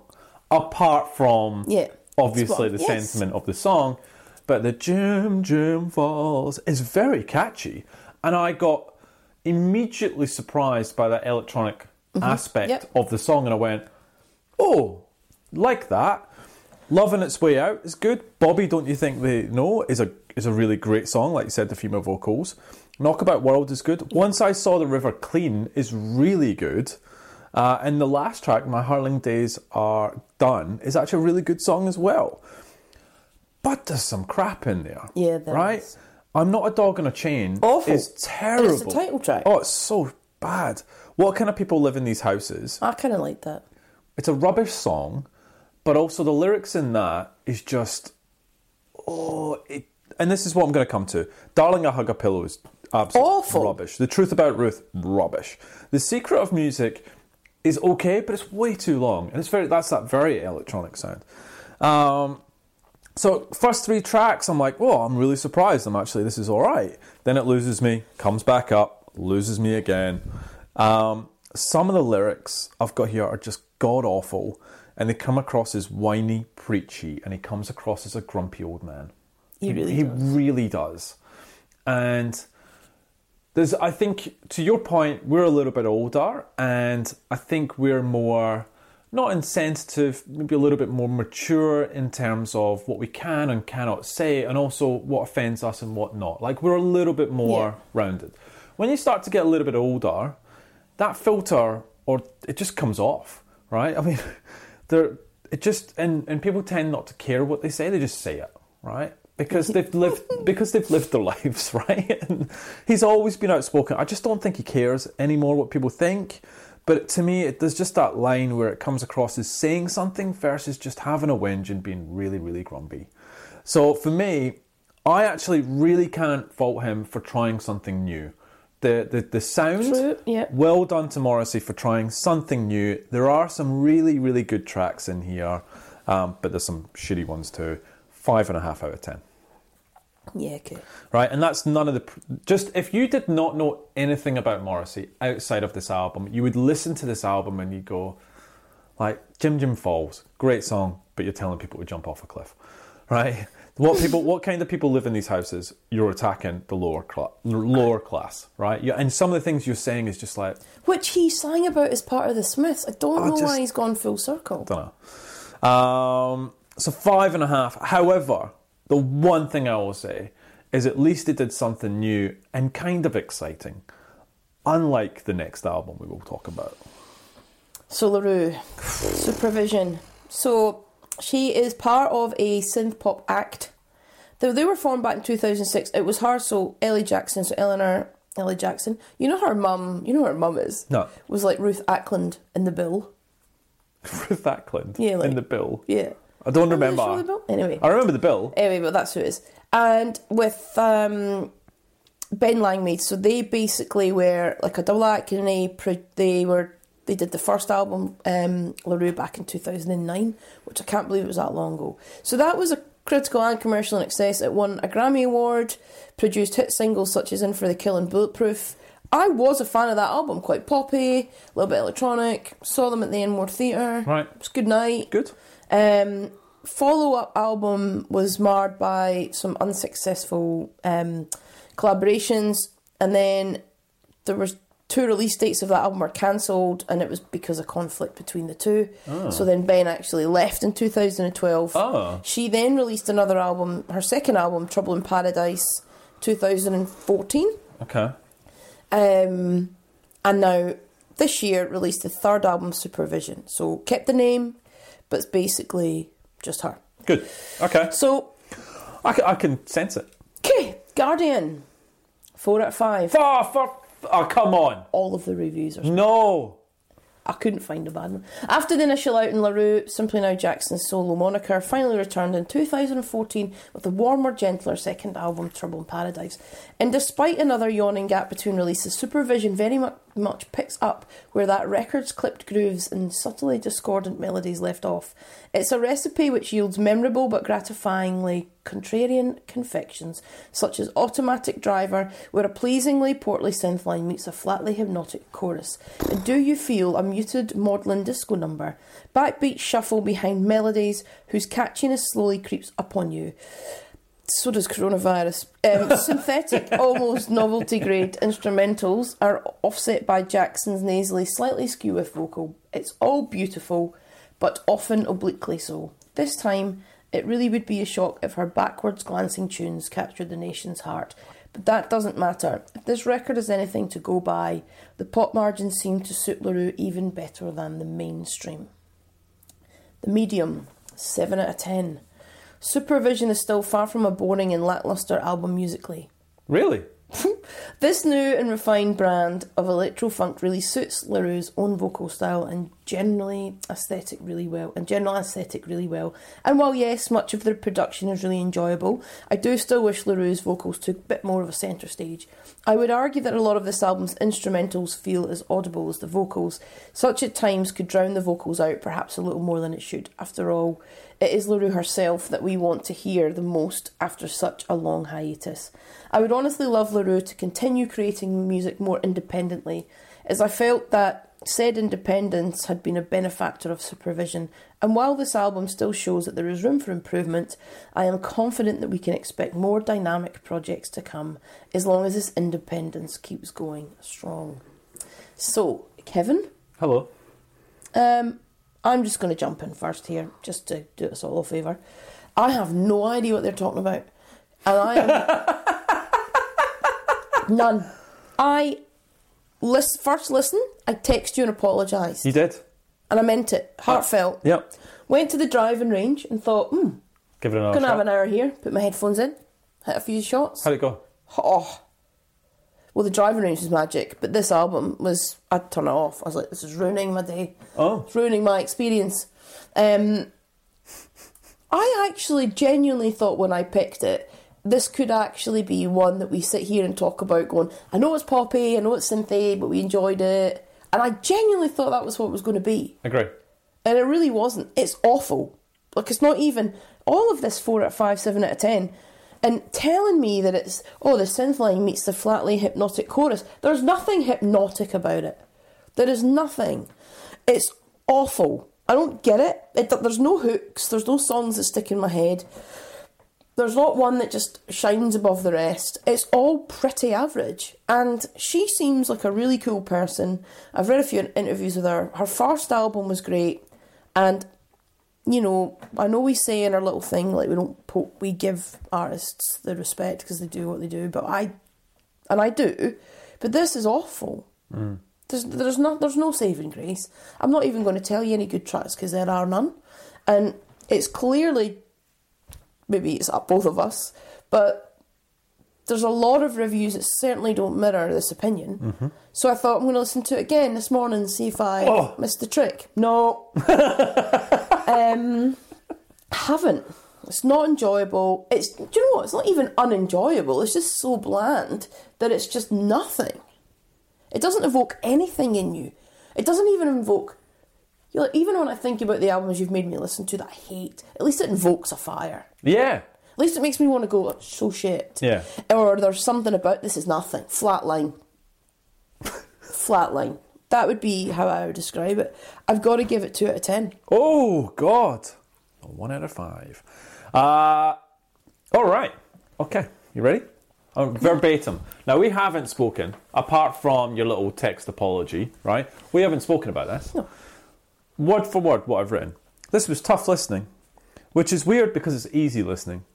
apart from Yeah. obviously the Yes. sentiment of the song, but the Jim Jim Falls is very catchy, and I got immediately surprised by that electronic aspect Yep. of the song, and I went, "Oh, like that." Loving its way out is good. Bobby, don't you think they know is a is a really great song, like you said, the female vocals. Knockabout World is good. Once I Saw the River Clean is really good. Uh, and the last track, My Hurling Days Are Done, is actually a really good song as well. But there's some crap in there. Yeah, there right? is. I'm not a dog on a chain. Awful. It's terrible. And it's the title track. Oh, it's so bad. What kind of people live in these houses? I kind of like that. It's a rubbish song, but also the lyrics in that is just oh it, and this is what I'm going to come to. Darling, I hug a pillow is absolutely Awful. rubbish. The truth about Ruth, rubbish. The secret of music is okay, but it's way too long, and it's very that's that very electronic sound. Um, so first three tracks, I'm like, oh, I'm really surprised. I'm actually this is all right. Then it loses me, comes back up, loses me again. Um, some of the lyrics I've got here are just god awful, and they come across as whiny, preachy, and he comes across as a grumpy old man. He really he does. really does. And there's, I think, to your point, we're a little bit older, and I think we're more not insensitive, maybe a little bit more mature in terms of what we can and cannot say, and also what offends us and what not. Like we're a little bit more Yeah. rounded. When you start to get a little bit older, that filter or it just comes off, right? I mean, *laughs* there it just and and people tend not to care what they say; they just say it, right? Because they've lived *laughs* because they've lived their lives, *laughs* right? And he's always been outspoken. I just don't think he cares anymore what people think. But to me, it, there's just that line where it comes across as saying something versus just having a whinge and being really, really grumpy. So for me, I actually really can't fault him for trying something new. The the, the sound, True, yeah. well done to Morrissey for trying something new. There are some really, really good tracks in here, um, but there's some shitty ones too. Five and a half out of ten. Yeah, okay. Right, and that's none of the. Just if you did not know anything about Morrissey outside of this album, you would listen to this album and you go, like Jim Jim Falls, great song, but you're telling people to jump off a cliff, right? What people, what kind of people live in these houses? You're attacking the lower class, lower class, right? Yeah, and some of the things you're saying is just like, Which he sang about as part of the Smiths. I don't I know just- why he's gone full circle. don't know. Um, so five and a half. However, the one thing I will say is at least it did something new and kind of exciting, unlike the next album we will talk about. So La Roux, *sighs* supervision. So she is part of a synth pop act. They, they were formed back in 2006. It was her, so Ellie Jackson, so Eleanor Ellie Jackson. You know her mum, you know her mum is? No. Was like Ruth Ackland in the bill. *laughs* Ruth Ackland Yeah, like- in the bill. Yeah. I don't Remember remember. Anyway. I remember the bill. Anyway, but that's who it is. And with um, Ben Langmaid, so they basically were like a double act, and they they were they did the first album um, La Roux back in two thousand and nine, which I can't believe it was that long ago. So that was a critical and commercial success. It won a Grammy award, produced hit singles such as "In for the Kill" and "Bulletproof." I was a fan of that album, quite poppy, a little bit electronic. Saw them at the Enmore Theatre. Right. it was good night. Good. Um, Follow up album was marred by some unsuccessful um, collaborations, and then there was two release dates of that album were cancelled, and it was because of conflict between the two. So then Ben actually left in 2012. Oh. She then released another album, her second album, Trouble in Paradise, 2014. Okay. Um, and now this year released the third album, Supervision. So kept the name, but it's basically just her. Good. Okay. So, I can, I can sense it. okay, Guardian, four out of five. Oh, for, oh, come on. All of the reviews are. No. I couldn't find a bad one. After the initial out in La Roux, Simply Now Jackson's solo moniker finally returned in 2014 with a warmer, gentler second album, Trouble in Paradise. And despite another yawning gap between releases, Supervision very much much picks up where that record's clipped grooves and subtly discordant melodies left off. It's a recipe which yields memorable but gratifyingly contrarian confections, such as Automatic Driver, where a pleasingly portly synth line meets a flatly hypnotic chorus. And do you feel a muted maudlin disco number? Backbeat shuffle behind melodies whose catchiness slowly creeps upon you so does coronavirus. Um, *laughs* synthetic, almost novelty grade instrumentals are offset by Jackson's nasally, slightly skew with vocal. It's all beautiful, but often obliquely so. This time, it really would be a shock if her backwards glancing tunes captured the nation's heart. But that doesn't matter. If this record is anything to go by, the pop margins seem to suit La Roux even better than the mainstream. The medium, 7 out of 10. Supervision is still far from a boring and lackluster album musically. Really? *laughs* This new and refined brand of electro funk really suits La Roux's own vocal style and generally aesthetic really well and general aesthetic really well. And while yes, much of the production is really enjoyable, I do still wish La Roux's vocals took a bit more of a centre stage. I would argue that a lot of this album's instrumentals feel as audible as the vocals. Such at times could drown the vocals out perhaps a little more than it should. After all, it is La Roux herself that we want to hear the most after such a long hiatus. I would honestly love La Roux to continue creating music more independently, as I felt that said independence had been a benefactor of supervision. And while this album still shows that there is room for improvement, I am confident that we can expect more dynamic projects to come as long as this independence keeps going strong. So, Kevin, Hello. um, I'm just going to jump in first here, just to do us all a favour. I have no idea what they're talking about, and I am *laughs* none. I list first listen. I text you and apologise, You did? and I meant it, heartfelt. Yep. Went to the driving range and thought, hmm, Give it another gonna have an hour here. Put my headphones in, hit a few shots. How'd it go? Oh. Well, the driving range was magic, but this album was, I'd turn it off. I was like, this is ruining my day. Oh. It's ruining my experience. Um, I actually genuinely thought when I picked it, this could actually be one that we sit here and talk about going, I know it's poppy, I know it's synthy, but we enjoyed it. And I genuinely thought that was what it was going to be. Agree. And it really wasn't. It's awful. Like, it's not even all of this 4 out of 5, 7 out of 10. And telling me that it's, oh, the synth line meets the flatly hypnotic chorus. There's nothing hypnotic about it. There is nothing. It's awful. I don't get it. it. There's no hooks. There's no songs that stick in my head. There's not one that just shines above the rest. It's all pretty average. And she seems like a really cool person. I've read a few interviews with her. Her first album was great. And, you know, I know we say in our little thing, like, we don't, po- we give artists the respect because they do what they do, but I, and I do, but this is awful. Mm. There's, there's not, there's no saving grace. I'm not even going to tell you any good tracks because there are none. And it's clearly maybe it's up both of us, but there's a lot of reviews that certainly don't mirror this opinion. So I thought I'm going to listen to it again this morning and see if I Oh. missed the trick. No, *laughs* um, haven't. It's not enjoyable. It's do you know what? It's not even unenjoyable. It's just so bland that it's just nothing. It doesn't evoke anything in you. It doesn't even invoke. You know, even when I think about the albums you've made me listen to that I hate, at least it invokes a fire. Yeah. At least it makes me want to go, so shit. Yeah. Or there's something about this is nothing. Flatline. *laughs* Flatline. That would be how I would describe it. I've got to give it 2 out of 10. Oh, God. One out of five. Uh, all right. Okay. You ready? Oh, verbatim. Now, we haven't spoken, apart from your little text apology, right? We haven't spoken about this. No. Word for word, what I've written. This was tough listening, which is weird because it's easy listening.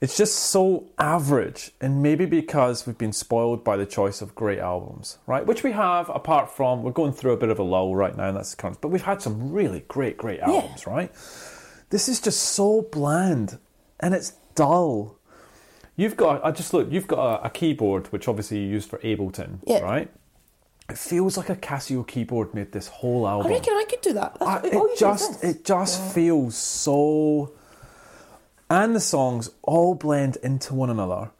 It's just so average, and maybe because we've been spoiled by the choice of great albums, right? Which we have, apart from we're going through a bit of a lull right now, and that's the current. But we've had some really great, great albums, right? This is just so bland, and it's dull. You've got, I just look, you've got a, a keyboard, which obviously you use for Ableton, Yeah. right? It feels like a Casio keyboard made this whole album. I reckon I could do that. I- That's, all oh, it just, it just feels so and the songs all blend into one another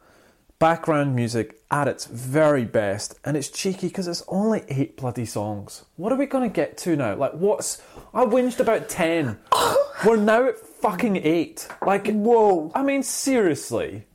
background music at its very best, and it's cheeky because it's only eight bloody songs. What are we going to get to now? Like, what's. I whinged about 10. *laughs* We're now at fucking eight. Like, Whoa. I mean, seriously.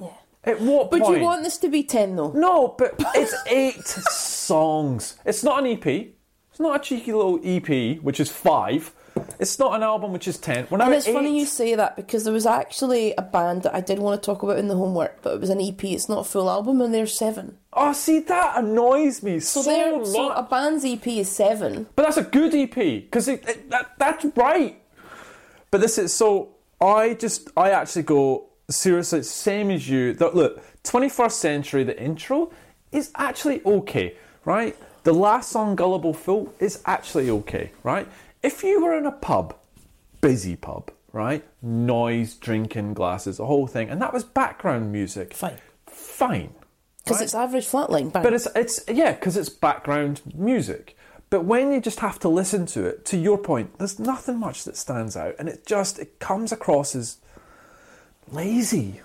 Yeah. At what But point? you want this to be 10 though? No, but *laughs* it's eight songs. It's not an EP. It's not a cheeky little EP, which is five. It's not an album, which is ten. We're And it's funny you say that because there was actually a band that I did want to talk about in the homework, but it was an EP. It's not a full album, and they're seven. Oh, see, that annoys me so, So, they're, so much. a band's EP is seven. But that's a good EP because that, that's right. But this is so. I just I actually go seriously same as you. That look, 21st century. The intro is actually okay, right? The last song, Gullible Fool, is actually okay, right? If you were in a pub, busy pub, right? Noise, drinking glasses, the whole thing, and that was background music. Fine. Fine. Because right? it's average flatline. But it's it's yeah, because it's background music. But when you just have to listen to it, to your point, there's nothing much that stands out, and it just it comes across as lazy.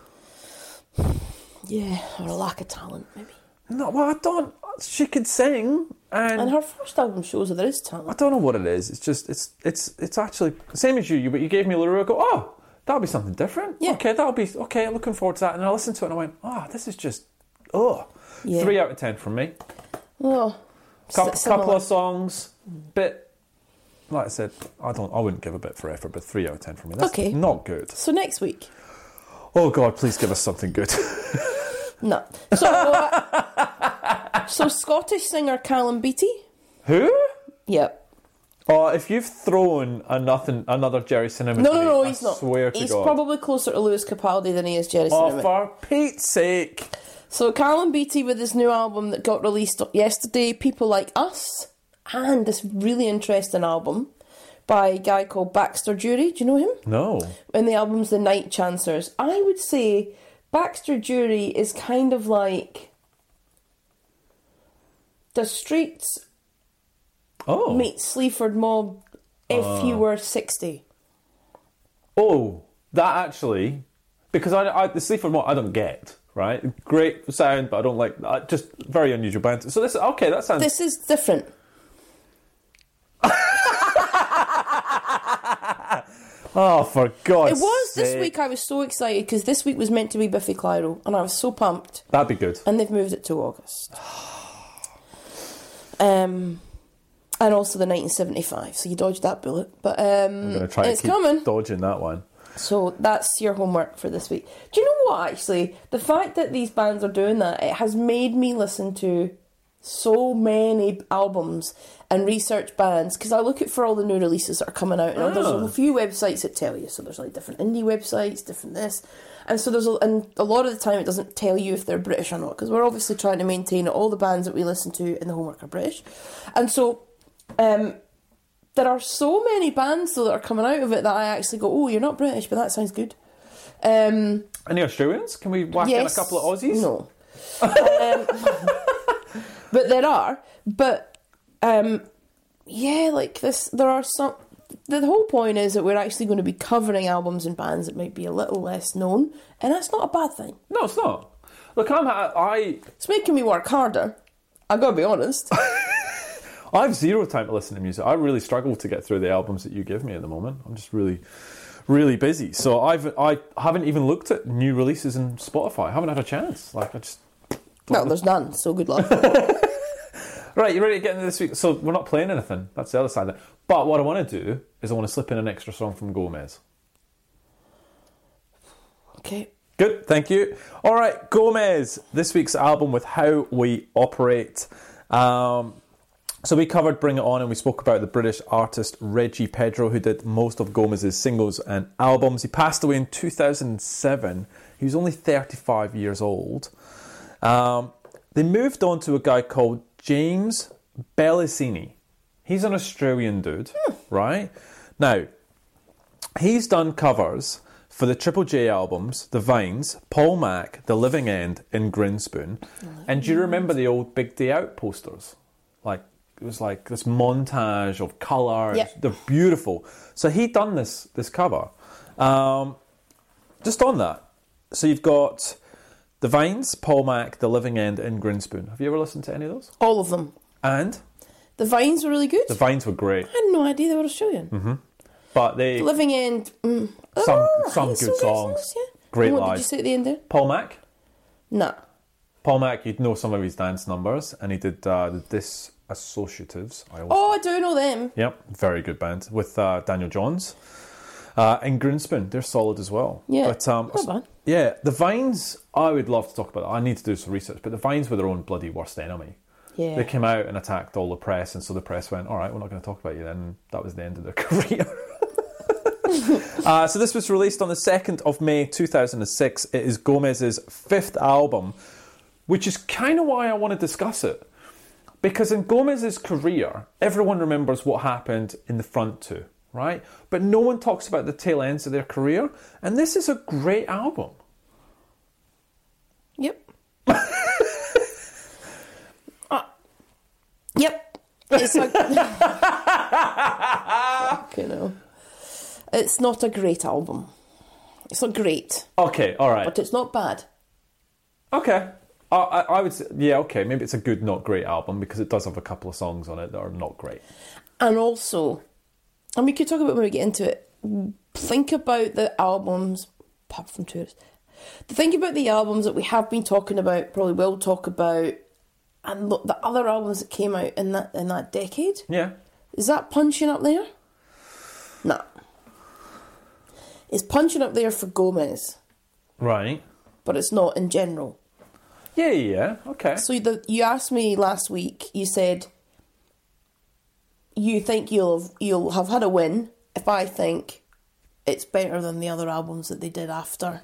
yeah, or a lack of talent, maybe. No, well, I don't. She could sing, and, And her first album shows that there is talent. I don't know what it is. It's just it's it's it's actually the same as you. You but you gave me a little. I go, oh, that'll be something different. Yeah. Okay, that'll be okay. Looking forward to that. And I listened to it, and I went, oh, this is just oh, Yeah. three out of ten from me. Oh, Couple, couple of songs, bit. Like I said, I don't. I wouldn't give a bit for effort, but three out of ten for me. That's Okay. not good. So next week. Oh God, please give us something good. No. So, *laughs* *laughs* so Scottish singer Callum Beatty. Who? Yep. Oh, if you've thrown a nothing, another Gerry Cinnamon. No, no, no, I he's not. Swear to he's God. probably closer to Lewis Capaldi than he is Gerry Oh, Cinnamon. for Pete's sake! So Callum Beatty with his new album that got released yesterday, People Like Us, and this really interesting album by a guy called Baxter Dury. Do you know him? No. And the album's The Night Chancers. I would say Baxter Dury is kind of like the Streets Oh. meet Sleaford Mods if Ah. you were 60. Oh, that actually, because I, I the Sleaford Mods I don't get right. Great sound, but I don't like. Uh, just very unusual band. So this okay. That sounds. This is different. *laughs* oh, for God's It was this week. I was so excited because this week was meant to be Biffy Clyro, and I was so pumped. That'd be good. and they've moved it to August. *sighs* *sighs* Um, and also the 1975. So you dodged that bullet, but um, I'm gonna try it's coming. dodging that one. So that's your homework for this week. Do you know what? Actually, the fact that these bands are doing that it has made me listen to so many albums and research bands because I look at for all the new releases that are coming out, and there's Ah. a few websites that tell you. So there's like different indie websites, different this, and so there's a, and a lot of the time it doesn't tell you if they're British or not because we're obviously trying to maintain all the bands that we listen to in the homework are British, and so. Um, there are so many bands though that are coming out of it that I actually go, oh, you're not British, but that sounds good. Um, Any Australians? Can we whack in a couple of Aussies? No, um, *laughs* but there are. But um, yeah, like this, there are some. The whole point is that we're actually going to be covering albums and bands that might be a little less known, and that's not a bad thing. No, it's not. Look, I'm I It's making me work harder. I gotta be honest. *laughs* *laughs* I have zero time to listen to music. I really struggle to get through the albums that you give me at the moment. I'm just really, really busy. So I've I haven't even looked at new releases in Spotify. I haven't had a chance. Like I just no, there's none. So good luck. *laughs* right. You ready to get into this week? So we're not playing anything. That's the other side of it. But what I want to do is I want to slip in an extra song from Gomez. Okay. Good, thank you. All right, Gomez, this week's album with How We Operate. Um, so we covered Bring It On and we spoke about the British artist Reggie Pedro, who did most of Gomez's singles and albums. He passed away in 2007. He was only 35 years old. Um, they moved on to a guy called James Bellicini. He's an Australian dude, right? Now, he's done covers for the Triple J albums, The Vines, Paul Mac, The Living End, and Grinspoon. And do you remember the old Big Day Out posters? Like it was like this montage of colour. Yep. They're beautiful. So he done this this cover. Um, just on that, so you've got The Vines, Paul Mac, The Living End, and Grinspoon. Have you ever listened to any of those? All of them. And The Vines were really good. the Vines were great, I had no idea they were Australian. but they The Living End. Mm, Some- oh, some good songs. yeah. Great And what live. did you say at the end there? Paul Mac. Nah. Paul Mac, you'd know some of his dance numbers, and he did uh, the Dissociatives. I Oh, I do know them. Yep, very good band with uh, Daniel Johns uh, and Grinspoon. They're solid as well. Yeah, but um, not yeah, the Vines. I would love to talk about. I need to do some research, but the Vines were their own bloody worst enemy. Yeah. They came out and attacked all the press, and so the press went, "All right, we're not going to talk about you." Then that was the end of their *laughs* career. *laughs* uh, so this was released on the second of May, two thousand and six. It is Gomez's fifth album, which is kind of why I want to discuss it. Because in Gomez's career, everyone remembers what happened in the front two, right? But no one talks about the tail ends of their career, and this is a great album. Yep. Ah. *laughs* Yep. It's a. *laughs* you know, it's not a great album. It's not great, Okay, all right. but it's not bad. Okay. I, I, I would say, yeah, okay, maybe it's a good, not great album because it does have a couple of songs on it that are not great. And also, and we could talk about when we get into it. Think about the albums, apart from tours. Think about the albums that we have been talking about, probably will talk about, and look, the other albums that came out in that in that decade. Yeah. Is that punching up there? No. It's punching up there for Gomez, Right. but it's not in general. Yeah, yeah, yeah. Okay. So the, you asked me last week. You said you think you'll have, you'll have had a win if I think it's better than the other albums that they did after.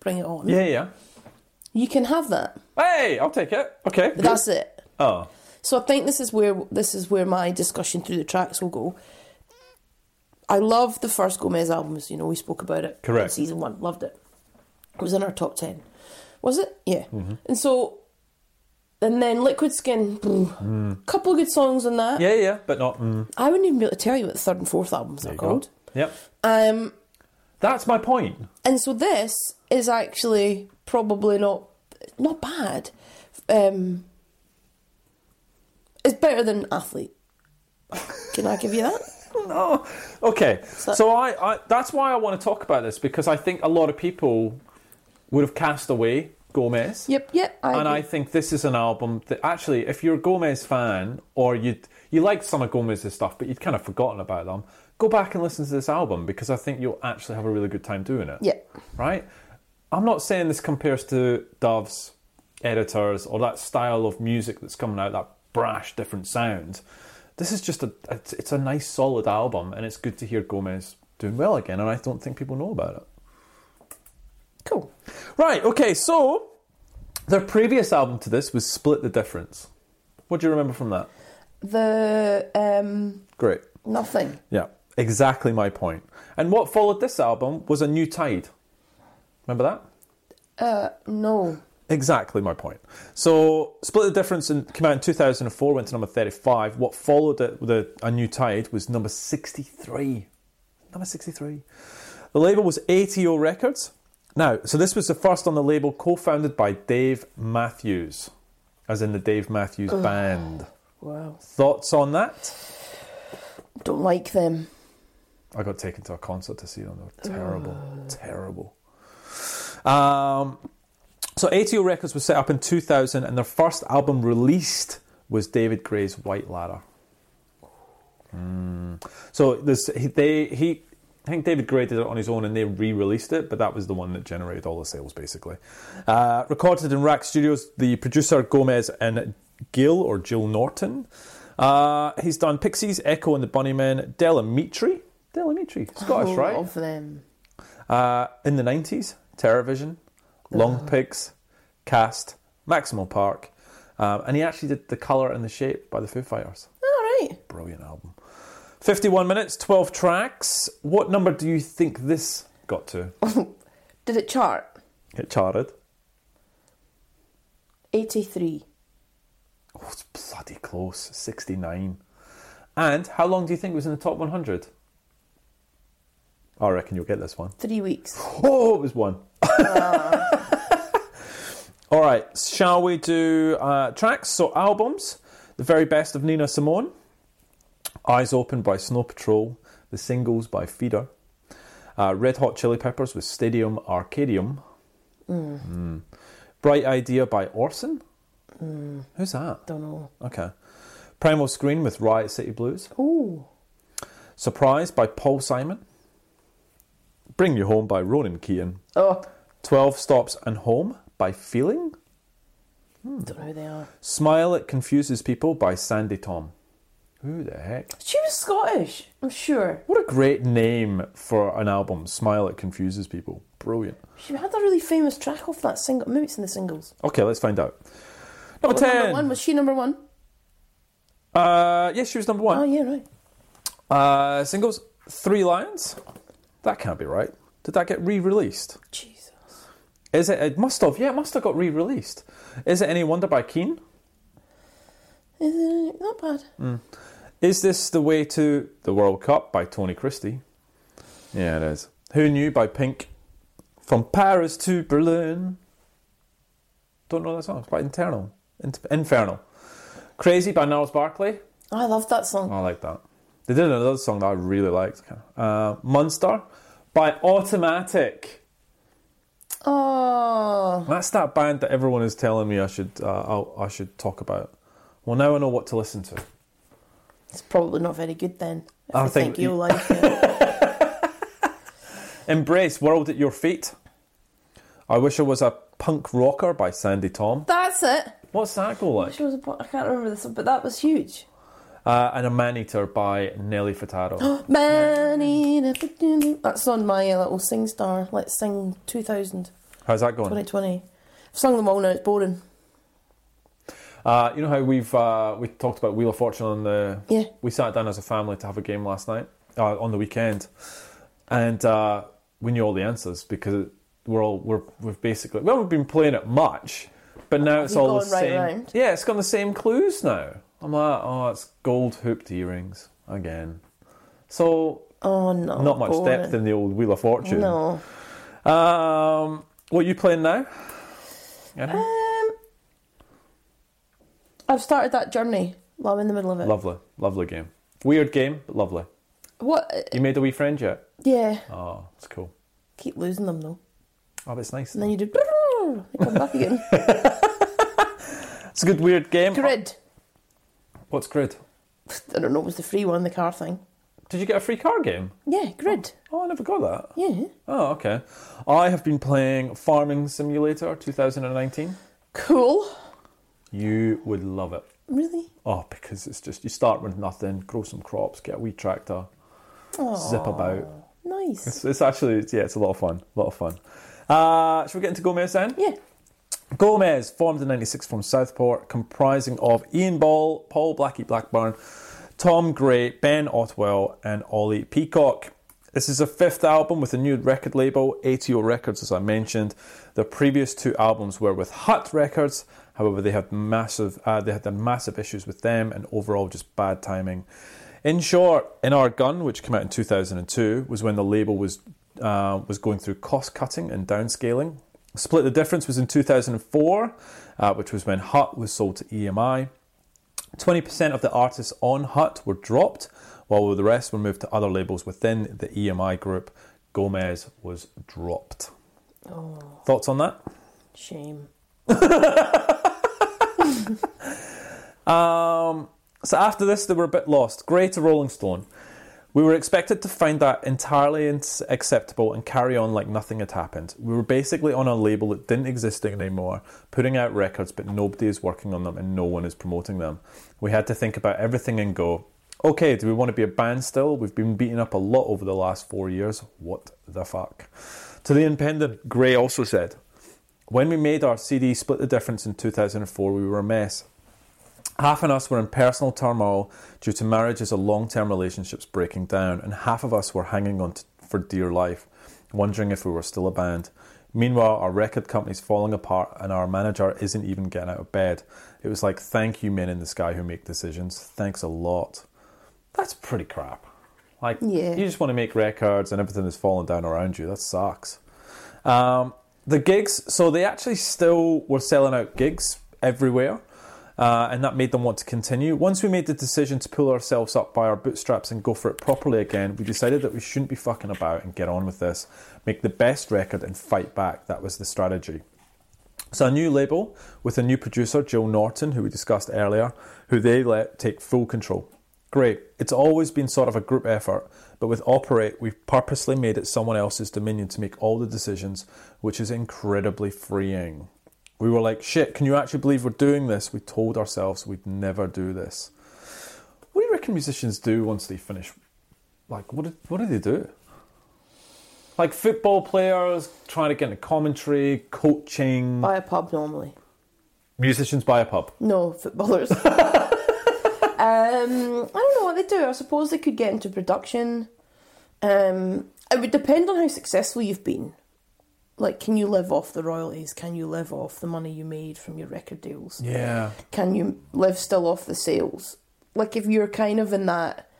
Bring it on. Yeah, yeah. You can have that. Hey, I'll take it. Okay. But that's it. Oh. So I think this is where this is where my discussion through the tracks will go. I love the first Gomez albums. You know, we spoke about it. Correct. in Season one, loved it. It was in our top ten. Was it? Yeah. Mm-hmm. And so, and then Liquid Skin, couple of good songs on that. Yeah, yeah, but not. Mm, I wouldn't even be able to tell you what the third and fourth albums are you go. called. Yep. Um, That's my point. and so this is actually probably not not bad. Um, it's better than Athlete. Can I give you that? *laughs* No. Okay. So- So I, I that's why I want to talk about this because I think a lot of people would have cast away Gomez. Yep, yep. I and agree. I think this is an album that actually, if you're a Gomez fan or you you like some of Gomez's stuff, but you'd kind of forgotten about them, go back and listen to this album because I think you'll actually have a really good time doing it. Yeah. Right. I'm not saying this compares to Dove's editors or that style of music that's coming out, that brash, different sound. This is just a it's, it's a nice, solid album, and it's good to hear Gomez doing well again. And I don't think people know about it. Cool. Right, okay, so their previous album to this was Split the Difference. What do you remember from that? The um, Great. nothing. Yeah, exactly my point. And what followed this album was A New Tide. Remember that? Uh, no. Exactly my point. So, Split the Difference in, came out in 2004, went to number 35. What followed it with a, a New Tide was number 63. Number 63. The label was ATO Records. Now, so this was the first on the label co founded by Dave Matthews, as in the Dave Matthews Band. Wow. Thoughts on that? Don't like them. I got taken to a concert to see them. They were terrible, terrible. Um, so ATO Records was set up in 2000, and their first album released was David Gray's White Ladder. Mm. So this, they, he, I think David Gray did it on his own, and they re-released it, but that was the one that generated all the sales, basically. Uh, recorded in Rak Studios, the producer Gomez and Gil or Jill Norton. Uh, he's done Pixies, Echo and the Bunnymen, Del Amitri, Delamitri, Scottish, All right? Of them. Uh, in the 90s, Terrorvision, Long Pigs, Cast, Maximo Park, um, and he actually did The Colour and the Shape by the Foo Fighters. All right. Brilliant album. 51 minutes, 12 tracks. What number do you think this got to? *laughs* Did it chart? It charted. 83. Oh, it's bloody close. 69. And how long do you think it was in the top 100? I reckon you'll get this one. Three weeks. *laughs* Oh, it was one. *laughs* All right, shall we do uh, tracks? So, albums. The very best of Nina Simone. Eyes Open by Snow Patrol. The singles by Feeder. Uh, Red Hot Chili Peppers with Stadium Arcadium. Mm. Bright Idea by Orson. Who's that? Don't know. Okay. Primal Scream with Riot City Blues. Ooh. Surprise by Paul Simon. Bring You Home by Ronan Keating. Oh, 12 Stops and Home by Feeling. don't know who they are. Smile It Confuses People by Sandi Thom. Who the heck? She was Scottish, I'm sure. What a great name for an album. Smile It Confuses People. Brilliant. She had a really famous track off that single. Maybe it's in the singles. Okay, let's find out. Number What, 10. number one? Was she number one? Uh, yes, she was number one. Oh, yeah, right. Uh, singles, Three Lions. That can't be right. Did that get re-released? Jesus. Is it? It must have. Yeah, it must have got re-released. Is it any wonder by Keane? Is it not bad? Is this the way to the World Cup by Tony Christie? Yeah, it is. Who knew by Pink? From Paris to Berlin. Don't know that song. It's quite internal. In- infernal. Crazy by Gnarls Barkley. Oh, I love that song. I like that. They did another song that I really liked. Uh, Monster by Automatic. Oh, That's that band that everyone is telling me I should uh, I should talk about. Well, now I know what to listen to. It's probably not very good then. If I I think think you'll like it. *laughs* Embrace World at Your Feet. I wish I was a punk rocker by Sandi Thom. That's it. What's that go like? She was a, I can't remember this, one, but that was huge. Uh, and a Man Eater by Nelly Furtado. *gasps* Man bikini. That's on my uh, little Sing Star. Let's Sing 2000, How's that going? 2020. I've sung them all now, it's boring. Uh, you know how we've uh, we talked about Wheel of Fortune on the. Yeah. We sat down as a family to have a game last night uh, on the weekend, and uh, we knew all the answers because we're all we're we've basically well we haven't been playing it much, but now it's all the right same. round? Yeah, it's got the same clues now. I'm like, oh, it's gold hooped earrings again. So Oh no. not much boring. depth in the old Wheel of Fortune. No. Um, what are you playing now? Anything? I've started that journey. Well, I'm in the middle of it. lovely, lovely game. Weird game, but lovely. What? You made a wee friend yet? Yeah. Oh, it's cool. Keep losing them though. Oh, that's nice. And then you do. They come back *laughs* again. It's a good weird game. Grid. What's Grid? I don't know. It was the free one, the car thing. Did you get a free car game? Yeah, Grid. Oh, I never got that. Yeah. Oh, okay. I have been playing Farming Simulator 2019. Cool. You would love it. Really? Oh, because it's just you start with nothing, grow some crops, get a wee tractor, zip about. Nice. It's, it's actually yeah, it's a lot of fun. A lot of fun. Uh, should we get into Gomez then? Yeah. Gomez, formed in 96 from Southport, comprising of Ian Ball, Paul Blackie Blackburn, Tom Gray, Ben Ottewell, and Ollie Peacock. This is a fifth album with a new record label, ATO Records, as I mentioned. The previous two albums were with Hut Records. However, they had massive, uh, they had massive issues with them, and overall just bad timing. In short, In Our Gun, which came out in 2002, was when the label was uh, was going through cost cutting and downscaling. Split the Difference was in 2004, uh, which was when Hut was sold to EMI. 20% of the artists on Hut were dropped, while the rest were moved to other labels within the EMI group. Gomez was dropped. Thoughts on that? Shame. *laughs* *laughs* Um, so after this, they were a bit lost. Gray to Rolling Stone. We were expected to find that entirely acceptable and carry on like nothing had happened. We were basically on a label that didn't exist anymore, putting out records, but nobody is working on them and no one is promoting them. We had to think about everything and go, okay, do we want to be a band still? We've been beaten up a lot over the last four years. What the fuck? To the Independent, Gray also said, when we made our CD Split the Difference in 2004, we were a mess. Half of us were in personal turmoil due to marriages or long term relationships breaking down, and half of us were hanging on to, for dear life, wondering if we were still a band. Meanwhile, our record company's falling apart, and our manager isn't even getting out of bed. It was like, thank you, men in the sky who make decisions. Thanks a lot. That's pretty crap. Like, Yeah. you just want to make records, and everything is falling down around you. That sucks. Um, the gigs, so they actually still were selling out gigs everywhere. Uh, and that made them want to continue. Once we made the decision to pull ourselves up by our bootstraps and go for it properly again, we decided that we shouldn't be fucking about and get on with this, make the best record and fight back. That was the strategy. So a new label with a new producer, Jill Norton, who we discussed earlier, who they let take full control. Great. It's always been sort of a group effort, but with Operate, we've purposely made it someone else's dominion to make all the decisions, which is incredibly freeing. We were like, shit, can you actually believe we're doing this? We told ourselves we'd never do this. What do you reckon musicians do once they finish? Like, what do, what do they do? Like football players trying to get into commentary, coaching. Buy a pub normally. Musicians buy a pub. No, footballers. *laughs* um, I don't know what they do. I suppose they could get into production. Um, it would depend on how successful you've been. Like, can you live off the royalties? Can you live off the money you made from your record deals? Yeah. Can you live still off the sales? Like, if you're kind of in that,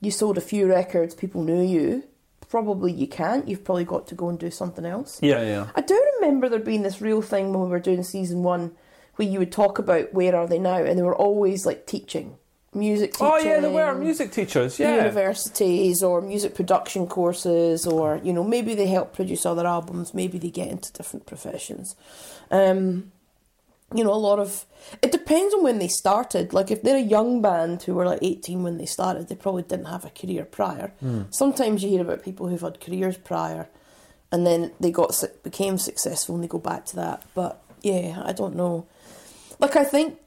you sold a few records, people knew you, probably you can't. You've probably got to go and do something else. Yeah, yeah. I do remember there being this real thing when we were doing season one where you would talk about where are they now, and they were always like teaching music teaching. Oh yeah, they were music teachers. Yeah. Universities or music production courses, or you know maybe they help produce other albums. Maybe they get into different professions. Um, you know, a lot of it depends on when they started. Like if they're a young band who were like eighteen when they started, they probably didn't have a career prior. Sometimes you hear about people who've had careers prior, and then they got became successful and they go back to that. But yeah, I don't know. Like I think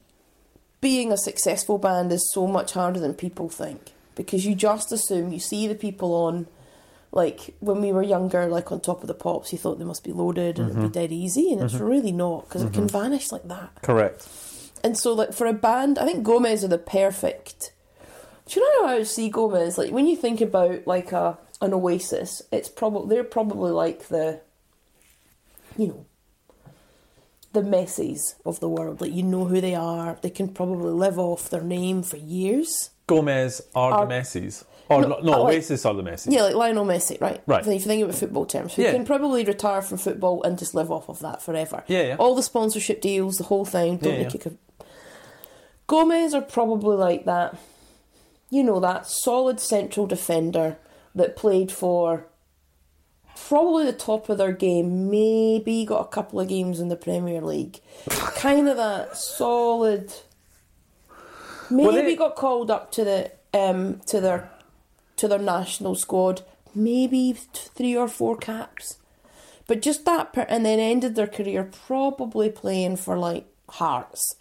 being a successful band is so much harder than people think. Because you just assume you see the people on like when we were younger like on top of the pops you thought they must be loaded and it'd be mm-hmm. dead easy and it's mm-hmm. really not because it can mm-hmm. vanish like that. Correct. and so like for a band i think gomez are the perfect do you know how i see gomez? Like when you think about like a an oasis it's probably they're probably like the you know the Messies of the world. Like you know who they are. They can probably live off their name for years. Gomez are, Are- the Messies. Or No, no, like- Oasis are the Messies. Yeah, like Lionel Messi, right? Right. If you think about football terms, who Yeah. can probably retire from football and just live off of that forever. Yeah, yeah. All the sponsorship deals, the whole thing. Don't Yeah, yeah. a... Gomez are probably like that. You know that solid central defender that played for probably the top of their game. Maybe got a couple of games in the Premier League. kind of that solid. Maybe Well, they- got called up to the um to their to their national squad. Maybe three or four caps, but just that. Per- and then ended their career probably playing for like Hearts,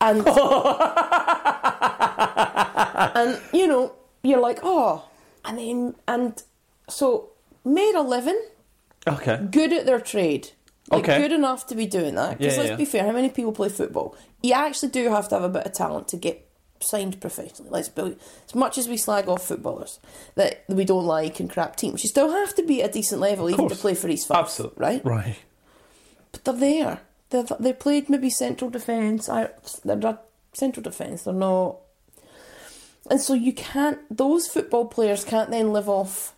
and *laughs* and you know you're like oh, and then and so made a living Okay. good at their trade. Like Okay. good enough to be doing that. Because Yeah, let's yeah. be fair, how many people play football? You actually do have to have a bit of talent to get signed professionally. Let's be as much as we slag off footballers that we don't like and crap teams, you still have to be at a decent level even to play for East Fife. Absolutely. Right? Right. But they're there. They've they played maybe central defence. I they're not central defence. They're not. And so you can't. Those football players can't then live off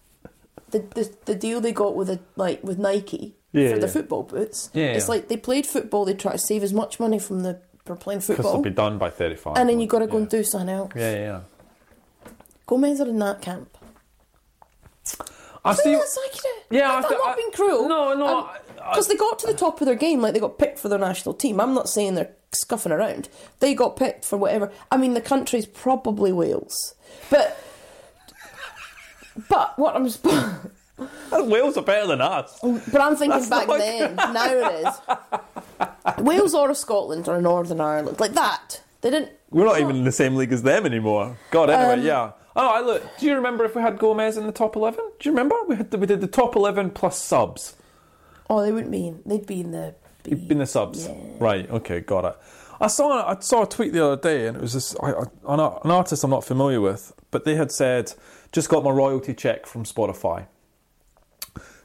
the the, the deal they got with a, like with Nike Yeah, for the football boots. Yeah, it's yeah. like they played football. They try to save as much money from the for playing Because football, they'll be done by 35. and then you got to go yeah. and do something else. Yeah, yeah, yeah. Gomez are in that camp. I I see. that's it. Yeah, I'm I th- not I- being cruel. No, no, I- I- Because they got to the top of their game, like they got picked for their national team. I'm not saying they're scuffing around. They got picked for whatever. I mean, the country's probably Wales, but but what I'm sp- *laughs* Wales are better than us. but I'm thinking That's back not- then. *laughs* Now it is Wales or Scotland or Northern Ireland like that. They didn't. We're not even in the same league as them anymore. God, anyway, Um, yeah. Oh, I look. Do you remember if we had Gomez in the top eleven? Do you remember we had the, we did the top eleven plus subs? Oh, they wouldn't be in. They'd be in the. B. You've been the subs, Yeah. right? Okay, got it. I saw I saw a tweet the other day, and it was this I, I, an artist I'm not familiar with, but they had said just got my royalty check from Spotify.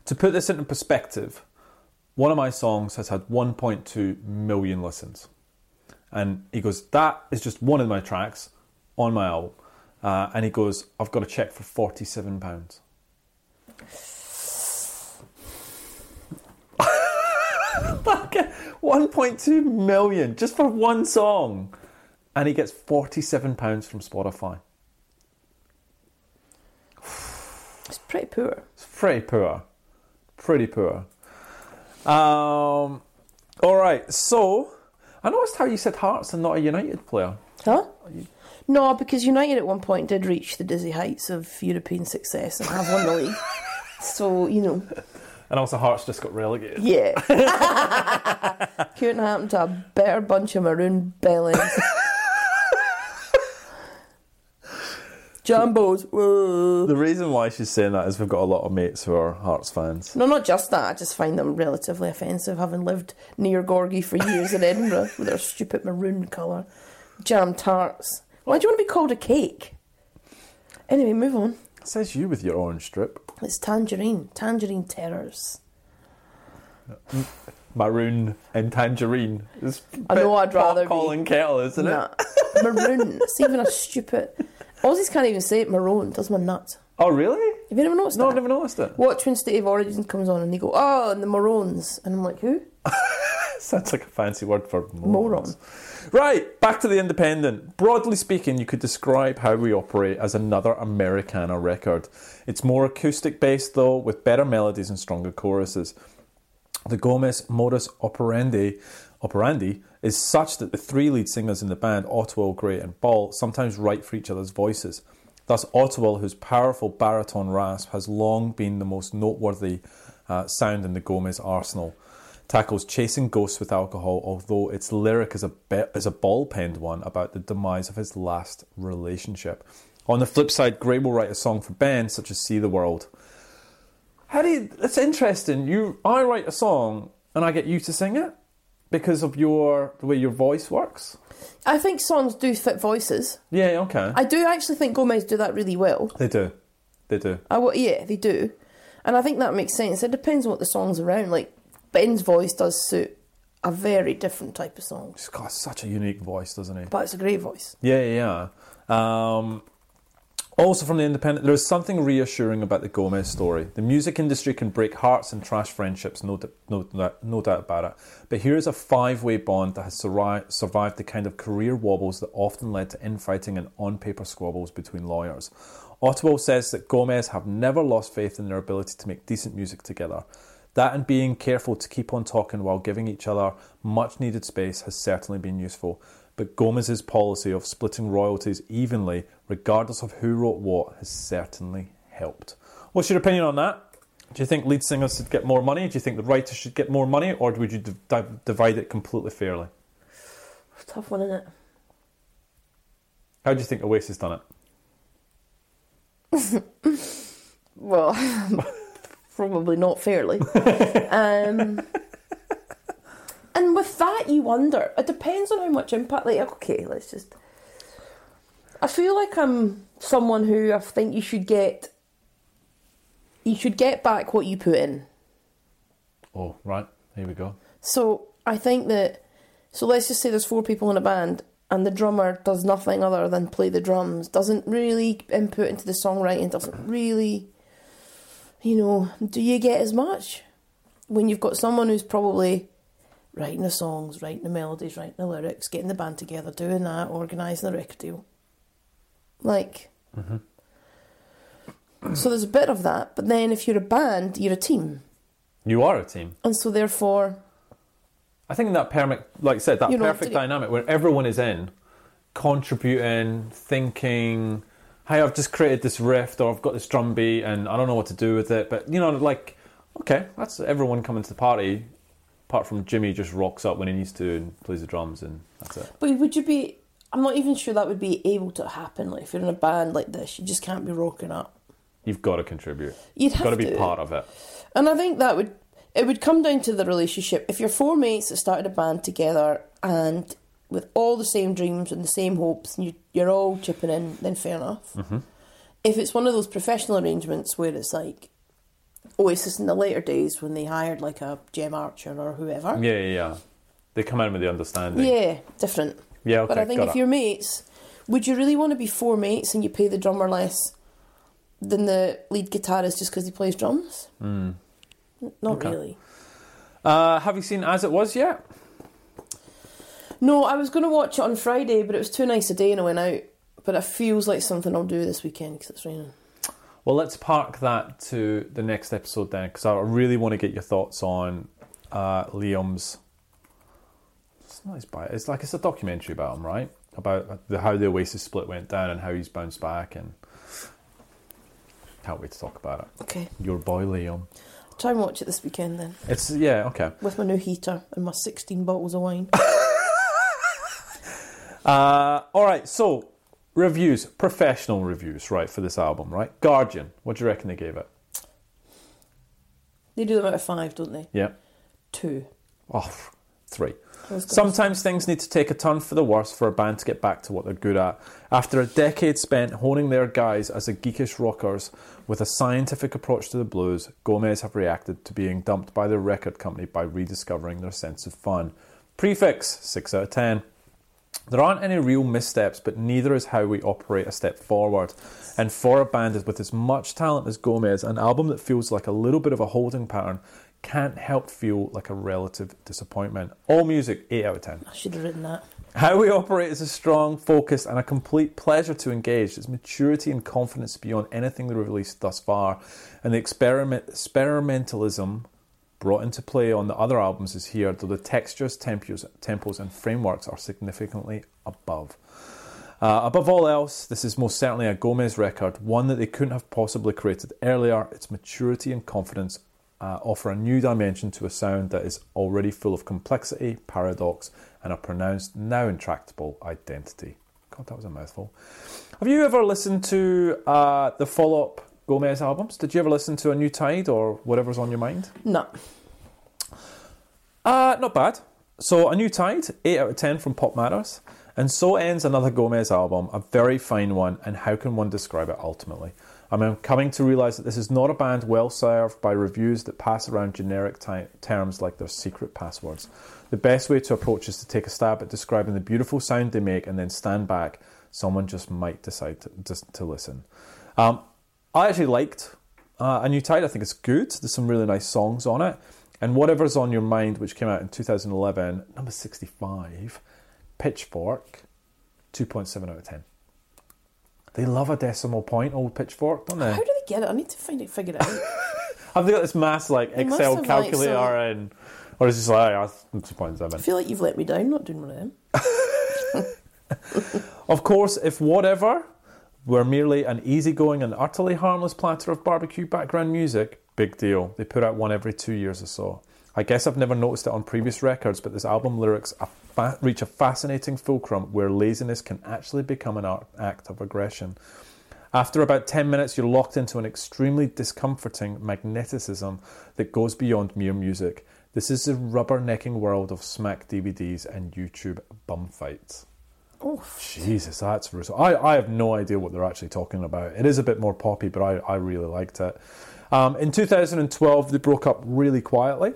To put this into perspective, one of my songs has had 1.2 million listens, and he goes, "That is just one of my tracks on my album," uh, and he goes, "I've got a check for 47 pounds." *laughs* 1.2 million just for one song. And he gets 47 pounds from Spotify. It's pretty poor. It's pretty poor. Pretty poor. Um, all right, so I noticed how you said Hearts and not a United player. Huh? No, because United at one point did reach the dizzy heights of European success and have won the league. *laughs* So, you know, And also, Hearts just got relegated. yeah. *laughs* Couldn't happen to a better bunch of maroon bellies. *laughs* Jambos. Whoa. The reason why she's saying that is we've got a lot of mates who are Hearts fans. No, not just that. I just find them relatively offensive, having lived near Gorgie for years in Edinburgh *laughs* with their stupid maroon colour. Jam tarts. Why do you want to be called a cake? Anyway, move on. Says you with your orange strip. It's tangerine. Tangerine terrors. Maroon and tangerine. It's I know I'd rather be- calling kettle, isn't it? Maroon. It's even a stupid. Aussies can't even say it. Maroon does my nuts. Oh, really? Have you never noticed No, that? I've never noticed it. Watch when State of Origin comes on and they go, oh, and the Maroons. And I'm like, who? *laughs* Sounds like a fancy word for Moron. morons. Right, back to the Independent. Broadly speaking, you could describe how we operate as another Americana record. It's more acoustic based, though, with better melodies and stronger choruses. The Gomez modus operandi, operandi is such that the three lead singers in the band, Ottewell, Gray, and Ball, sometimes write for each other's voices. Thus, Ottewell, whose powerful baritone rasp has long been the most noteworthy uh, sound in the Gomez arsenal, tackles chasing ghosts with alcohol, although its lyric is a be- is a ball penned one about the demise of his last relationship. On the flip side, Gray will write a song for Ben, such as "See the World." How do you? It's interesting. You, I write a song and I get you to sing it because of your the way your voice works. I think songs do fit voices. Yeah, okay. I do actually think Gomez do that really well. they do, they do. I w- yeah, they do. And I think that makes sense. It depends on what the song's around. Like, Ben's voice does suit a very different type of song. He's got such a unique voice, doesn't he? But it's a great voice. Yeah, yeah. yeah. Um, also, from the Independent, there is something reassuring about the Gomez story. The music industry can break hearts and trash friendships, no, no, no, doubt about it. But here is a five way bond that has survived the kind of career wobbles that often led to infighting and on paper squabbles between lawyers. Ottewell says that Gomez have never lost faith in their ability to make decent music together. That and being careful to keep on talking while giving each other much needed space has certainly been useful. But Gomez's policy of splitting royalties evenly, regardless of who wrote what, has certainly helped. What's your opinion on that? Do you think lead singers should get more money? Do you think the writers should get more money? Or would you div- div- divide it completely fairly? Tough one, isn't it? How do you think Oasis done it? *laughs* Well, *laughs* probably not fairly. *laughs* um, and with that, you wonder. It depends on how much impact. Like, okay, let's just. I feel like I'm someone who I think you should get. You should get back what you put in. Oh, right. Here we go. So I think that. So let's just say there's four people in a band, and the drummer does nothing other than play the drums, doesn't really input into the songwriting, doesn't really. You know, do you get as much when you've got someone who's probably writing the songs, writing the melodies, writing the lyrics, getting the band together, doing that, organising the record deal? Like. Mm-hmm. So there's a bit of that, but then if you're a band, you're a team. You are a team. And so therefore, I think that perfect, like I said, that You know, perfect dynamic where everyone is in, contributing, thinking, hey, I've just created this riff or I've got this drum beat and I don't know what to do with it. But, you know, like, okay, that's everyone coming to the party, apart from Jimmy just rocks up when he needs to and plays the drums and that's it. But would you be? I'm not even sure that would be able to happen. Like if you're in a band like this, you just can't be rocking up. You've got to contribute. You'd You've have got to be to. part of it. And I think that would it would come down to the relationship. If you're four mates that started a band together and with all the same dreams and the same hopes, and you, you're all chipping in, then fair enough. Mm-hmm. If it's one of those professional arrangements where it's like Oasis in the later days when they hired like a Gem Archer or whoever, Yeah, yeah, yeah. They come in with the understanding. yeah, different. Yeah, okay, But I think if it. you're mates, would you really want to be four mates and you pay the drummer less than the lead guitarist just because he plays drums? Mm. Not Okay. really. Uh, have you seen As It Was yet? No, I was going to watch it on Friday, but it was too nice a day and I went out. But it feels like something I'll do this weekend because it's raining. Well, let's park that to the next episode then, because I really want to get your thoughts on uh, Liam's. It's his. It's like it's a documentary about him, right? About the, how the Oasis split went down and how he's bounced back, and can't wait to talk about it. Okay, Your boy Liam. try and watch it this weekend then It's yeah okay. with my new heater and my 16 bottles of wine. *laughs* Uh, all right, so reviews, professional reviews, right, for this album, right? Guardian, what do you reckon they gave it? they do them out of five, don't they? Yeah, Two. oh, three. I was gonna Sometimes things need to take a turn for the worse for a band to get back to what they're good at. After a decade spent honing their guys as a geekish rockers with a scientific approach to the blues, Gomez have reacted to being dumped by their record company by rediscovering their sense of fun. Prefix 6 out of 10. There aren't any real missteps, but neither is how we operate a step forward. And for a band with as much talent as Gomez, an album that feels like a little bit of a holding pattern can't help feel like a relative disappointment. All music, 8 out of 10. I should have written that. How we operate is a strong, focused, and a complete pleasure to engage. Its maturity and confidence beyond anything they've released thus far, and the experiment experimentalism brought into play on the other albums is here, though the textures, tempos, tempos and frameworks are significantly above. Uh, above all else, this is most certainly a Gomez record, one that they couldn't have possibly created earlier. Its maturity and confidence uh, offer a new dimension to a sound that is already full of complexity, paradox, and a pronounced, now intractable identity. God, that was a mouthful. Have you ever listened to uh, the follow up Gomez albums? Did you ever listen to A New Tide or whatever's on your mind? No. Uh, not bad. So, A New Tide, 8 out of 10 from Pop Matters. And so ends another Gomez album, a very fine one, and how can one describe it ultimately? I mean, I'm coming to realise that this is not a band well served by reviews that pass around generic ty- terms like their secret passwords. The best way to approach is to take a stab at describing the beautiful sound they make and then stand back. Someone just might decide to, just to listen. Um, I actually liked uh, A New Tide. I think it's good. There's some really nice songs on it. And Whatever's on Your Mind, which came out in 2011, number 65, Pitchfork, 2.7 out of 10. They love a decimal point, old Pitchfork, don't they? How do they get it? I need to find it, figure it out. *laughs* Have they got this mass like They must Excel have, like, calculator some- and, or is it just like, oh, I 2.7? feel like you've let me down not doing one of them. *laughs* Of course, if whatever were merely an easygoing and utterly harmless platter of barbecue background music, big deal. They put out one every two years or so. I guess I've never noticed it on previous records, but this album lyrics a fa- reach a fascinating fulcrum where laziness can actually become an art- act of aggression. After about 10 minutes, you're locked into an extremely discomforting magneticism that goes beyond mere music. This is the rubbernecking world of smack DVDs and YouTube bum fights. Oh, Jesus, that's brutal. I, I have no idea what they're actually talking about. It is a bit more poppy, but I, I really liked it. Um, in 2012, they broke up really quietly.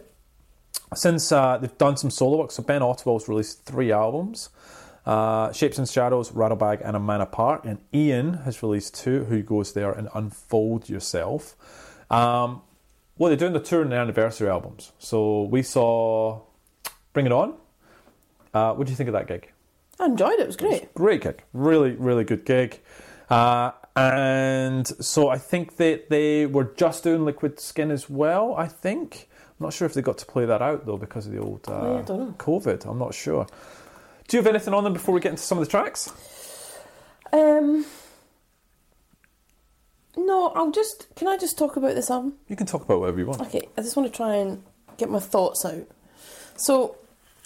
Since uh, they've done some solo work, so Ben Ottewell's released three albums uh, Shapes and Shadows, Rattlebag, and A Man Apart. And Ian has released two, Who Goes There and Unfold Yourself. Um, well, they're doing the tour and the anniversary albums. So we saw Bring It On. Uh, what do you think of that gig? I enjoyed it. It was great. Great gig, really, really good gig. Uh, and so I think that they were just doing Liquid Skin as well. I think I'm not sure if they got to play that out though because of the old uh. COVID. I'm not sure. Do you have anything on them before we get into some of the tracks? Um, no, I'll just. Can I just talk about this album? You can talk about whatever you want. Okay, I just want to try and get my thoughts out. So,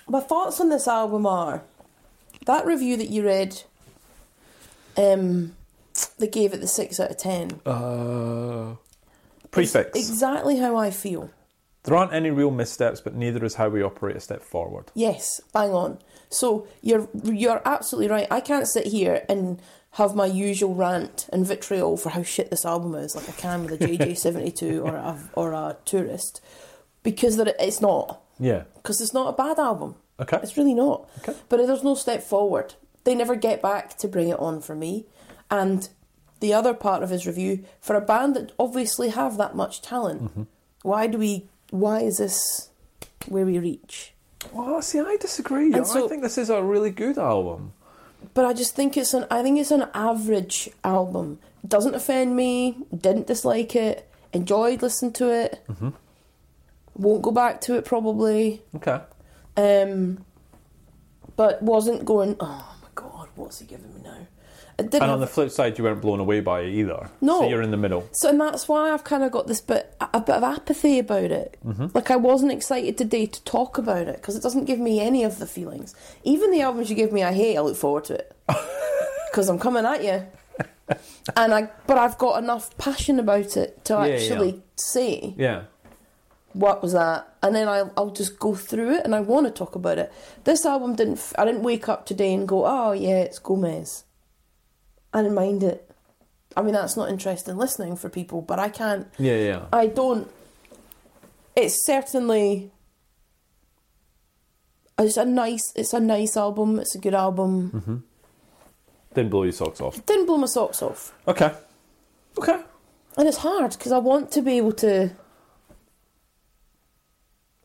my thoughts on this album are that review that you read. Um, they gave it the six out of ten. Uh, prefix. Exactly how I feel. there aren't any real missteps, but neither is how we operate a step forward. Yes, bang on. So you're you're absolutely right. I can't sit here and have my usual rant and vitriol for how shit this album is, like I can with a JJ *laughs* seventy two or a or a tourist, because that it's not. Yeah. Because it's not a bad album. Okay. It's really not. Okay. But there's no step forward. They never get back to bring it on for me. And the other part of his review, for a band that obviously have that much talent, Mm-hmm. why do we? Why is this? where we reach. Well, see, I disagree. And so- I think this is a really good album. But I just think it's an I think it's an average album. Doesn't offend me. Didn't dislike it. Enjoyed listening to it. Mm-hmm. Won't go back to it probably. Okay. Um, but wasn't going. Oh my god, what's he giving me now? And have on the flip side, you weren't blown away by it either. No. So you're in the middle. So, and that's why I've kind of got this bit, a bit of apathy about it. Mm-hmm. Like, I wasn't excited today to talk about it because it doesn't give me any of the feelings. Even the albums you give me, I hate. I look forward to it *laughs* because I'm coming at you. *laughs* And I, but I've got enough passion about it to Yeah, yeah. actually say Yeah. What was that, and then I'll, I'll just go through it, and I want to talk about it. This album didn't. I didn't wake up today and go, "Oh yeah, it's Gomez." I didn't mind it. I mean, that's not interesting listening for people, but I can't. Yeah, yeah. I don't. It's certainly. It's a nice. It's a nice album. It's a good album. Mm-hmm. Didn't blow your socks off. Didn't blow my socks off, Okay. Okay. and it's hard because I want to be able to.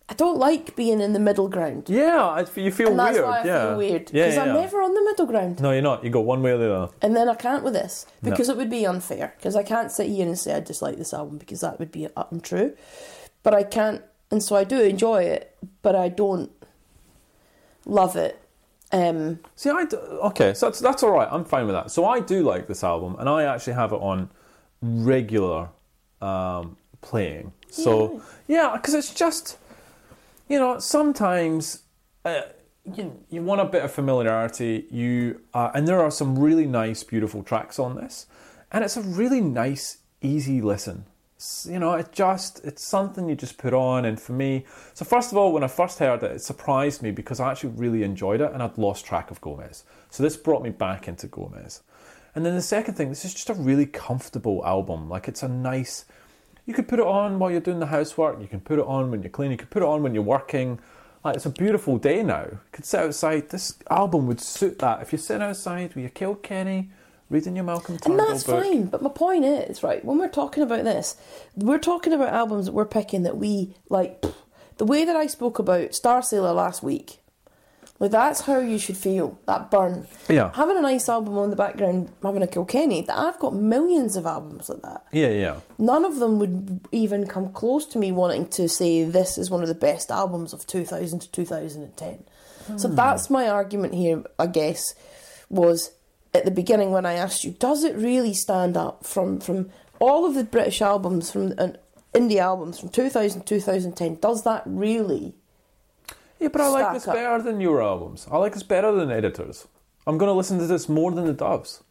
I don't like being in the middle ground. Yeah, I, you feel and that's weird. why I yeah. feel weird because yeah. I'm never on the middle ground, No, you're not. You go one way or the other. and then I can't with this No. because it would be unfair. Because I can't sit here and say I dislike this album because that would be untrue, but I can't, and so I do enjoy it, but I don't love it. Um, See, I do, okay, so that's that's all right. I'm fine with that. So I do like this album, and I actually have it on regular um, playing. So yeah, because it's just you know sometimes uh, you you want a bit of familiarity. You uh, and there are some really nice, beautiful tracks on this, and it's a really nice, easy listen. S- You know, it just it's something you just put on, and for me, so first of all, when I first heard it, it surprised me because I actually really enjoyed it, and I'd lost track of Gomez. So this brought me back into Gomez. And then the second thing, this is just a really comfortable album. Like it's a nice. You could put it on while you're doing the housework. You can put it on when you're cleaning. You could put it on when you're working. Like it's a beautiful day now. You could sit outside. This album would suit that. If you're sitting outside with your Kilkenny, reading your Malcolm Turnbull and that's book. fine. But my point is, right, when we're talking about this, we're talking about albums that we're picking that we like. The way that I spoke about Starsailor last week, like that's how you should feel. That burn. Yeah. Having a nice album on the background, having a Kilkenny. That I've got millions of albums like that. Yeah, yeah. None of them would even come close to me wanting to say this is one of the best albums of 2000 to 2010. So Hmm. that's my argument here, I guess, was at the beginning when I asked you, does it really stand up from, from all of the British albums, from uh, indie albums from 2000 to 2010? Does that really? Yeah, but I like this up. better than your albums. I like this better than editors. I'm going to listen to this more than the Doves.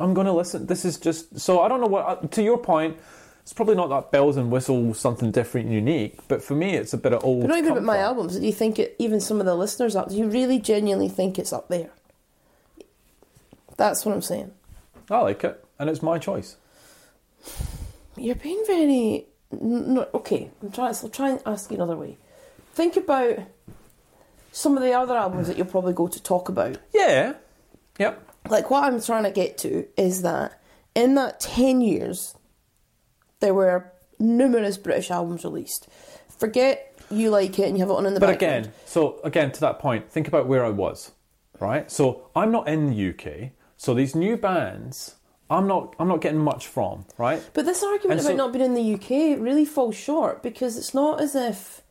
I'm going to listen. This is just so. I don't know what. uh, To your point, it's probably not that bells and whistles, something different and unique. But for me, it's a bit of old. But not even about my albums. Do you think it, even some of the listeners up, do you really genuinely think it's up there? That's what I'm saying. I like it, and it's my choice. You're being very. No, okay, I'm trying. So I'll try and ask you another way. Think about some of the other albums that you'll probably go to talk about. Yeah. Yep. Like what I'm trying to get to is that in that ten years, there were numerous British albums released. Forget you like it and you have it on in the But background. again, so again to that point, think about where I was, right? So I'm not in the UK. So these new bands, I'm not. I'm not getting much from, right? But this argument And about so- not being in the UK really falls short because it's not as if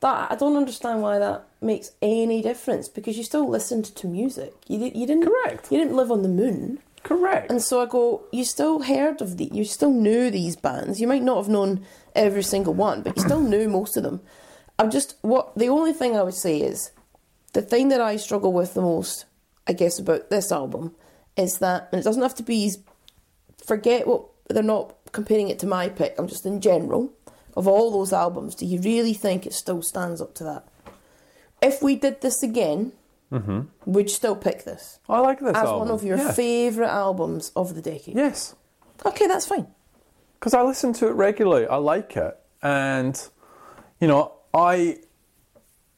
that. I don't understand why that makes any difference because you still listened to music. You you didn't Correct. You didn't live on the moon, Correct. and so I go. You still heard of the. You still knew these bands. You might not have known every single one, but you still *clears throat* knew most of them. I'm just what the only thing I would say is the thing that I struggle with the most, I guess, about this album is that, and it doesn't have to be forget what they're not comparing it to my pick. I'm just in general of all those albums. Do you really think it still stands up to that? If we did this again, mm-hmm. would you still pick this I like this as album. one of your yeah. favourite albums of the decade? Yes. Okay, that's fine. because I listen to it regularly. I like it, and you know, I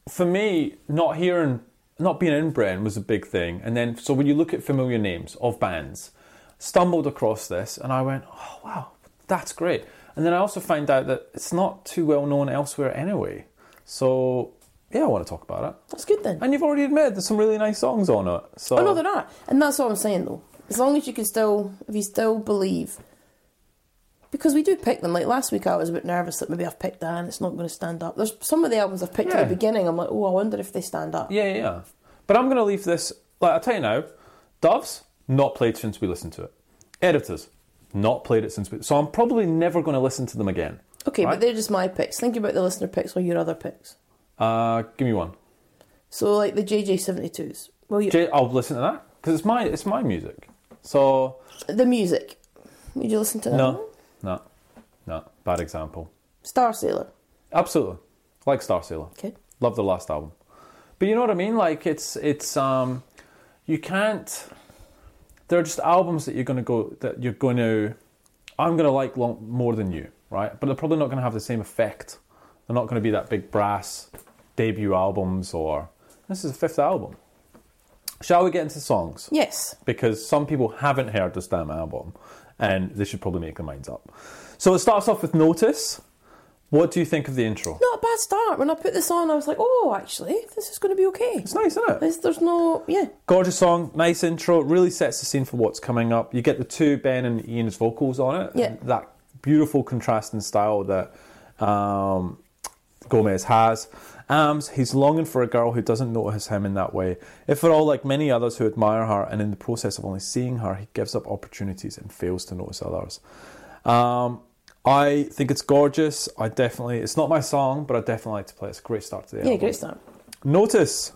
for me, not hearing, not being in Britain was a big thing. And then, so when you look at familiar names of bands, stumbled across this, and I went, oh wow, that's great. And then I also found out that it's not too well known elsewhere anyway. So yeah, I want to talk about it. That's good then. And you've already admitted there's some really nice songs on it. So Oh no, they're not. and that's what I'm saying though. As long as you can still, if you still believe, because we do pick them. Like last week, I was a bit nervous that maybe I've picked that and it's not going to stand up. There's some of the albums I've picked Yeah. at the beginning. I'm like, oh, I wonder if they stand up. Yeah, yeah, yeah. But I'm going to leave this. Like I tell you now, Doves not played since we listened to it. Editors not played it since we. So I'm probably never going to listen to them again. Okay, Right. but they're just my picks. Think about the listener picks or your other picks. Uh, give me one. So like the JJ72s. Well, you, Jay, I'll listen to that because it's my it's my music. So the music. Would you listen to that? no, no, no. Bad example. Starsailor. Absolutely, like Starsailor. Okay. Love the last album. But you know what I mean? Like it's it's um you can't there are just albums that you're gonna go that you're gonna I'm gonna like long, more than you, right? But they're probably not gonna have the same effect. They're not gonna be that big brass debut albums or this is the fifth album. Shall we get into songs? Yes. Because some people haven't heard this damn album and they should probably make their minds up. So it starts off with Notice. What do you think of the intro? Not a bad start. When I put this on, I was like, oh, actually, this is going to be okay. It's nice, isn't it? There's, there's no, yeah. Gorgeous song, nice intro, really sets the scene for what's coming up. You get the two Ben and Ian's vocals on it. Yeah. That beautiful contrasting style that um, Gomez has. Ams, he's longing for a girl who doesn't notice him in that way. If at all, like many others who admire her, and in the process of only seeing her, he gives up opportunities and fails to notice others. Um, I think it's gorgeous. I definitely, it's not my song, but I definitely like to play it. It's a great start to the Yeah, album. great start. Notice.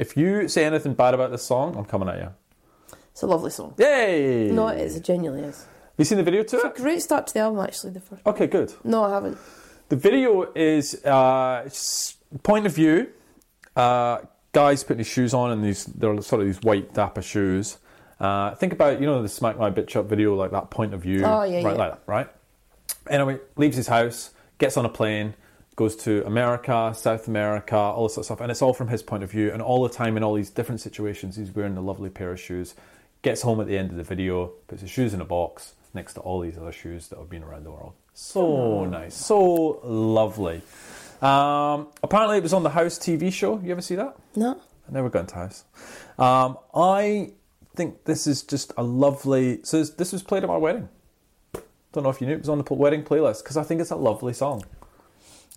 If you say anything bad about this song, I'm coming at you. It's a lovely song. Yay! No, it is. It genuinely is. Have you seen the video to It's a great start to the album, actually. The first. Okay, good. No, I haven't. The video is uh, point of view. Uh, guys putting his shoes on, and these they're sort of these white dapper shoes. Uh, think about you know the Smack My Bitch Up video, like that point of view, Oh, yeah, right, yeah. like that, right? Anyway, leaves his house, gets on a plane, goes to America, South America, all this sort of stuff, and it's all from his point of view. And all the time in all these different situations, he's wearing a lovely pair of shoes. Gets home at the end of the video, puts his shoes in a box next to all these other shoes that have been around the world. So nice, so lovely. Um, apparently, it was on the House TV show. You ever see that? No. I never got into House. Um, I think this is just a lovely. So this was played at my wedding. Don't know if you knew it was on the wedding playlist because I think it's a lovely song.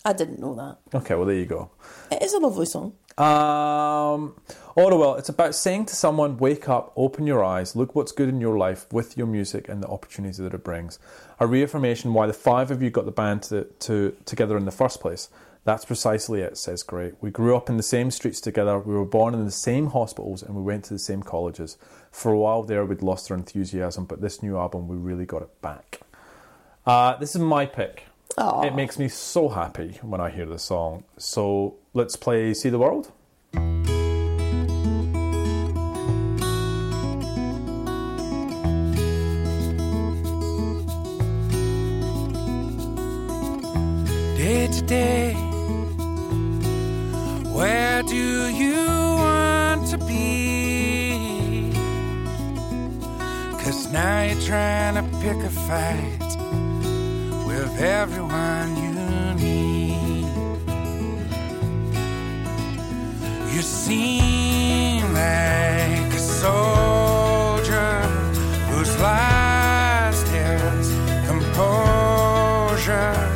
I didn't know that. Okay, well there you go. It is a lovely song. Um, Orwell, it's about saying to someone, wake up, open your eyes, look what's good in your life with your music and the opportunities that it brings. A reaffirmation why the five of you got the band to, to, together in the first place. That's precisely it, says Gray. We grew up in the same streets together, we were born in the same hospitals, and we went to the same colleges. For a while there, we'd lost our enthusiasm, but this new album, we really got it back. Uh, this is my pick. Aw. It makes me so happy when I hear this song. So let's play See the World. day to day. Where do you want to be? Cause now you're trying to pick a fight everyone you need. You seem like a soldier whose lost his composure.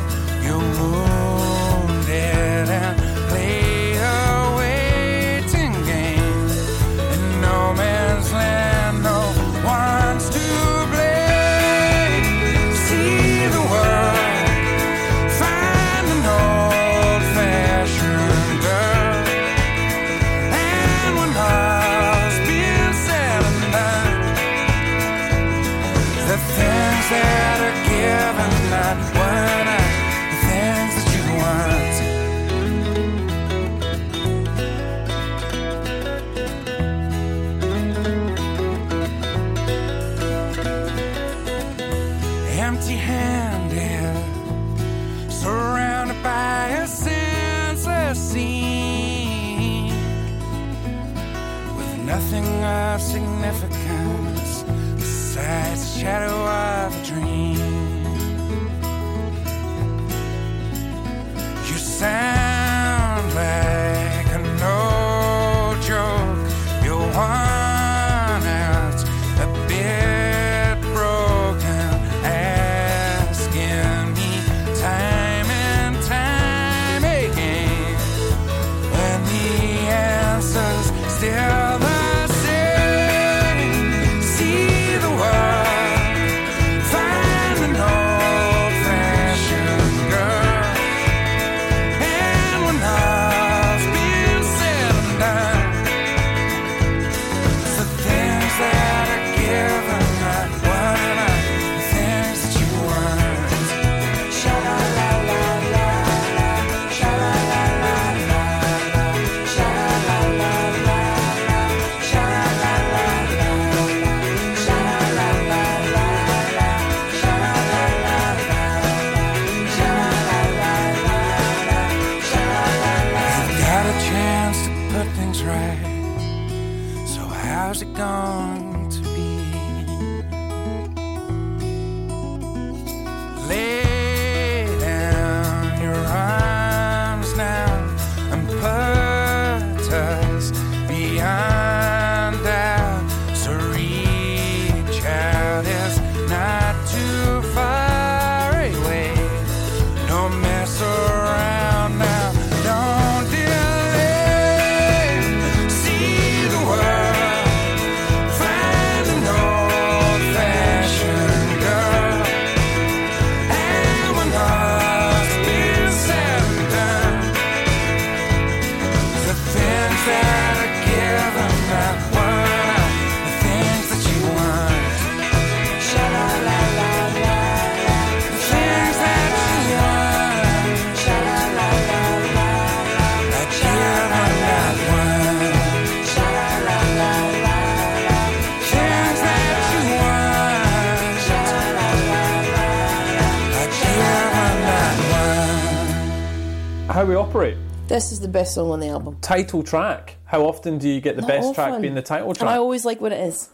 Best song on the album. Title track. How often do you get the Not best track being the title track? And I always like what it is.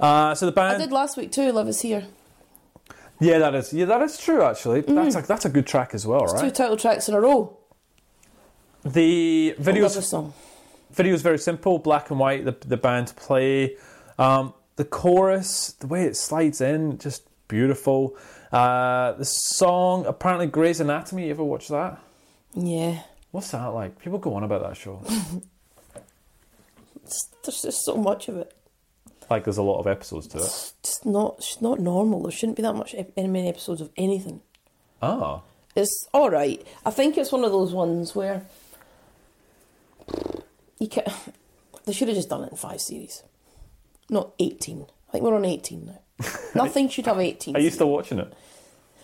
Uh, so the I band. did last week too. Love is here. Yeah, that is. Yeah, that is true. Actually, that's a, that's a good track as well, Two right? title tracks in a row. The I videos this song. video is very simple, black and white. The the band play. Um, the chorus, the way it slides in, just beautiful. Uh, the song, apparently Grey's Anatomy. You ever watch that? Yeah. What's that like? People go on about that show. *laughs* It's- there's just so much of it. like there's a lot of episodes to it. It's just not. It's not normal. There shouldn't be that much ep- any many episodes of anything. Ah, It's all right. I think it's one of those ones where you can. *laughs* They should have just done it in five series, not eighteen. I think we're on eighteen now. *laughs* Nothing should have eighteen. are you still watching it?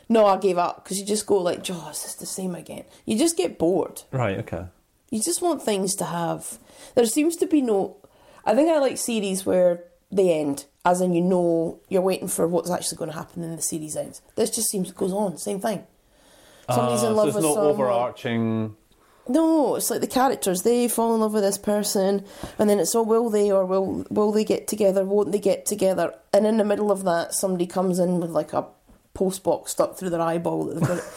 No, I gave up because you just go like, "Oh, is this the same again?" You just get bored. Right. Okay. You just want things to have. There seems to be no. I think I like series where they end, as in you know you're waiting for what's actually going to happen in the series ends. This just seems goes on, same thing. Somebody's Ah, in love so with there's no someone. overarching. No, it's like the characters. They fall in love with this person, and then it's oh, will they or will will they get together? Won't they get together? And in the middle of that, somebody comes in with like a post box stuck through their eyeball. That they've got. *laughs*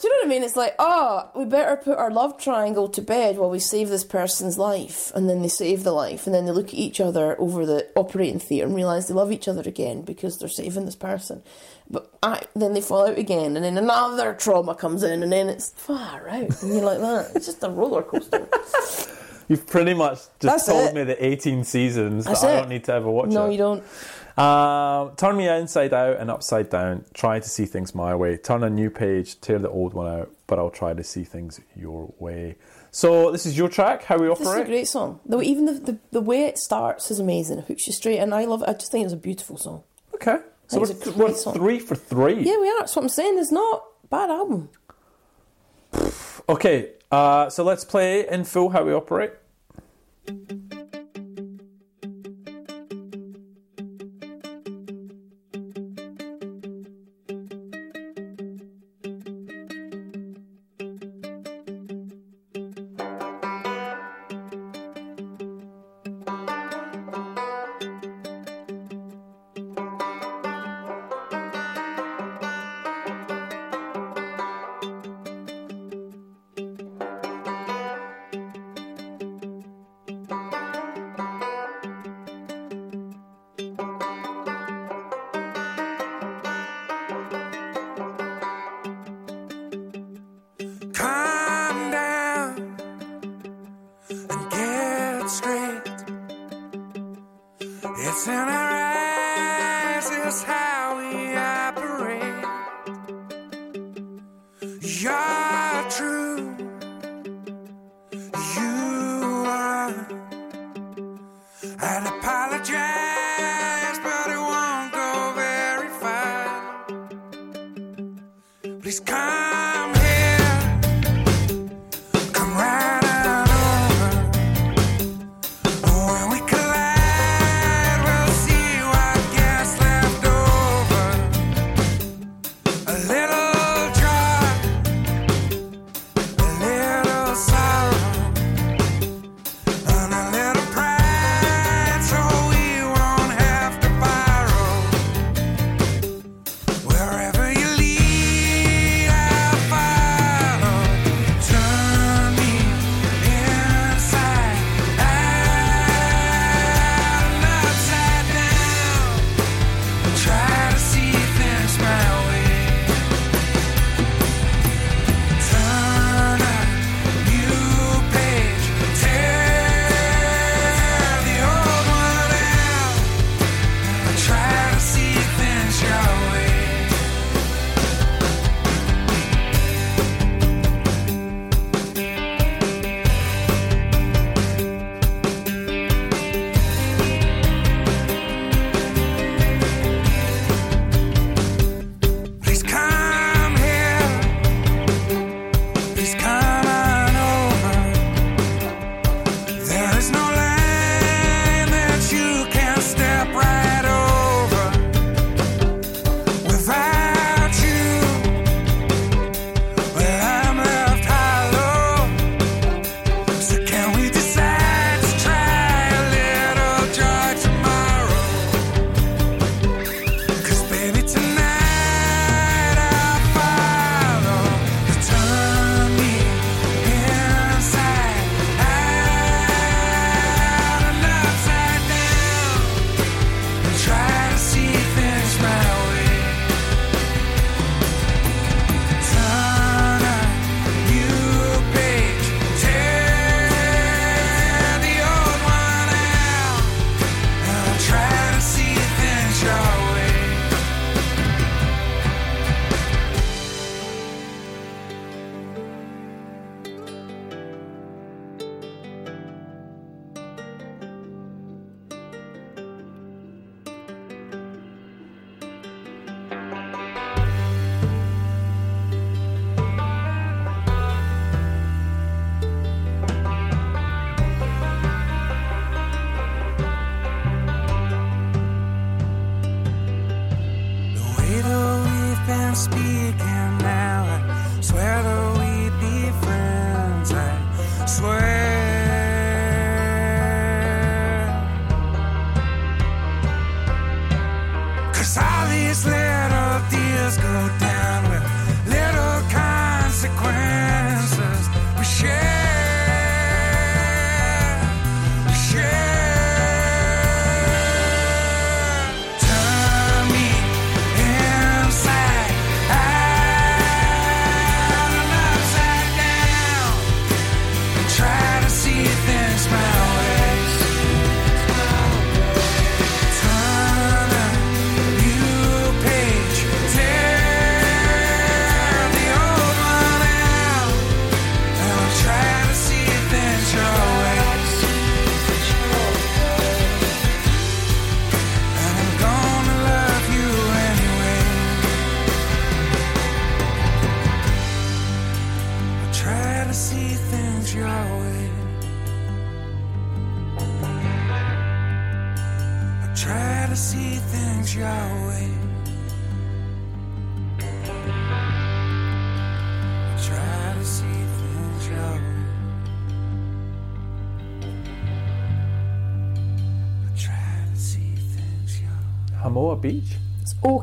Do you know what I mean? It's like, oh, we better put our love triangle to bed while we save this person's life, and then they save the life, and then they look at each other over the operating theatre and realise they love each other again because they're saving this person. But I, then they fall out again, and then another trauma comes in, and then it's far out, and you're like that. It's just a roller coaster. *laughs* You've pretty much just That's told it. me the 18 seasons That's that I it. don't need to ever watch no, it. No, you don't. Um, turn me inside out and upside down. Try to see things my way. Turn a new page, tear the old one out, but I'll try to see things your way. So this is your track. How we operate. This is a great song. Though even the, the the way it starts is amazing. It hooks you straight, and I love. it. I just think it's a beautiful song. Okay. So we're, a we're three for three. Yeah, we are. That's what I'm saying. It's not a bad album. Okay, uh, so let's play in full how we operate.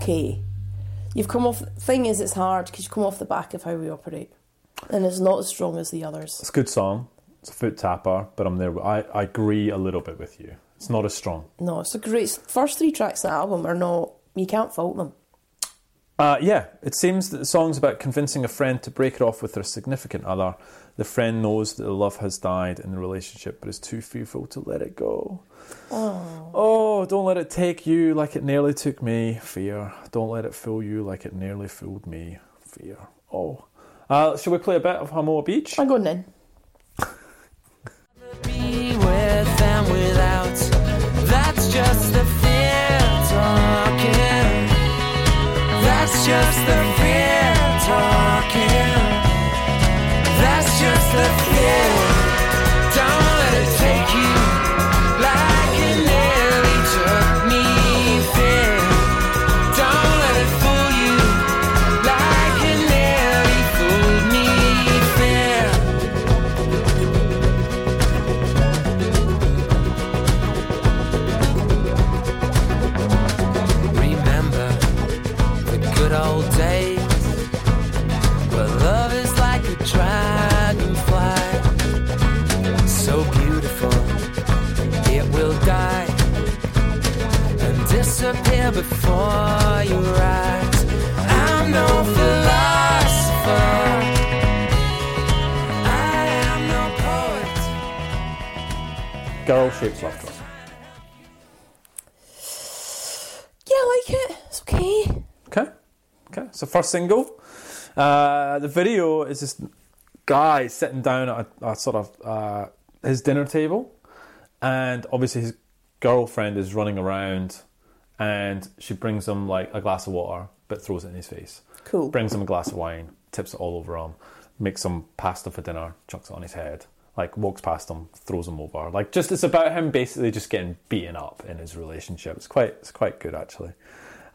Okay. You've come off. Thing is, it's hard because you come off the back of how we operate, and it's not as strong as the others. It's a good song. It's a foot tapper, but I'm there. I, I agree a little bit with you. It's not as strong. No, it's a great. First three tracks of the album are not. You can't fault them. Uh, yeah, it seems that the song's about convincing a friend to break it off with their significant other. The friend knows that the love has died in the relationship, but is too fearful to let it go. Oh. don't let it take you like it nearly took me. Fear. Don't let it fool you like it nearly fooled me. Fear. Oh. Uh, shall we play a bit of Hamoa Beach? I'm going then. be with and without. That's just the fear talking. That's just the fear talking. That's just the fear. Disappear before your eyes. I'm no philosopher. I am no poet. Girl Shaped Love Drug. Yeah, I like it. It's okay. Okay. Okay. So first single. Uh, the video is this guy sitting down at a, a sort of uh, his dinner table, and obviously his girlfriend is running around, and she brings him like a glass of water, but throws it in his face. Cool. Brings him a glass of wine, tips it all over him, makes him pasta for dinner, chucks it on his head. Like walks past him, throws him over. Like just it's about him basically just getting beaten up in his relationship. It's quite it's quite good actually.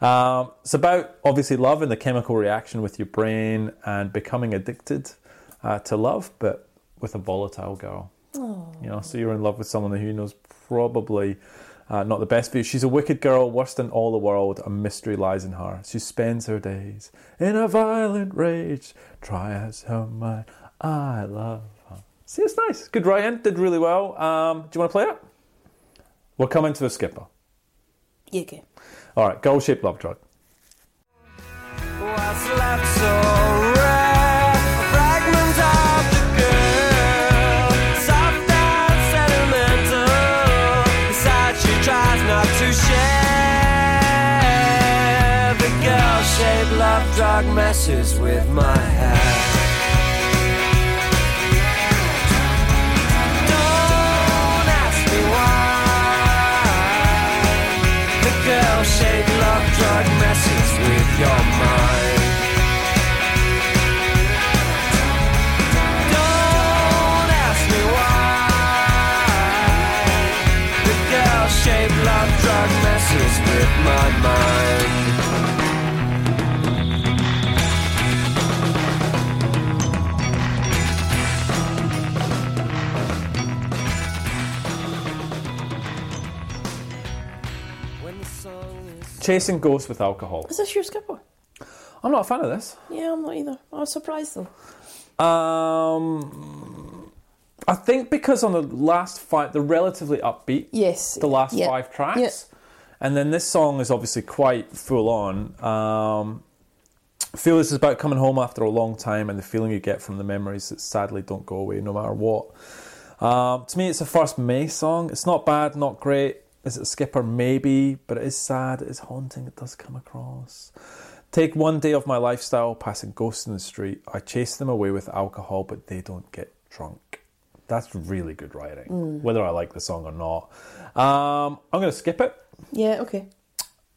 Um, it's about obviously love and the chemical reaction with your brain and becoming addicted uh, to love, but with a volatile girl. You know, so you're in love with someone who knows probably uh, not the best view. She's a wicked girl, worse than all the world. A mystery lies in her. She spends her days in a violent rage. Try as her might, I love her. See, it's nice. Good writing. Did really well. Um, do you want to play it? We're coming to a skipper. Yeah, okay. All right, girl shaped love drug. What's left so drug messes with my head. Don't ask me why. The girl-shaped love drug messes with your mind. Don't ask me why. The girl-shaped love drug messes with my mind. Chasing ghosts with alcohol. Is this your skipper? I'm not a fan of this. Yeah, I'm not either. I was surprised though. Um, I think because on the last five, they're relatively upbeat. Yes. The last Yeah. five tracks, Yeah. and then this song is obviously quite full on. Um, I feel this is about coming home after a long time and the feeling you get from the memories that sadly don't go away no matter what. Um, to me, it's a first May song. It's not bad, not great. Is it a skipper? Maybe, but it is sad. It is haunting. It does come across. Take one day of my lifestyle, passing ghosts in the street. I chase them away with alcohol, but they don't get drunk. That's really good writing, whether I like the song or not. Um, I'm going to skip it, Yeah, okay.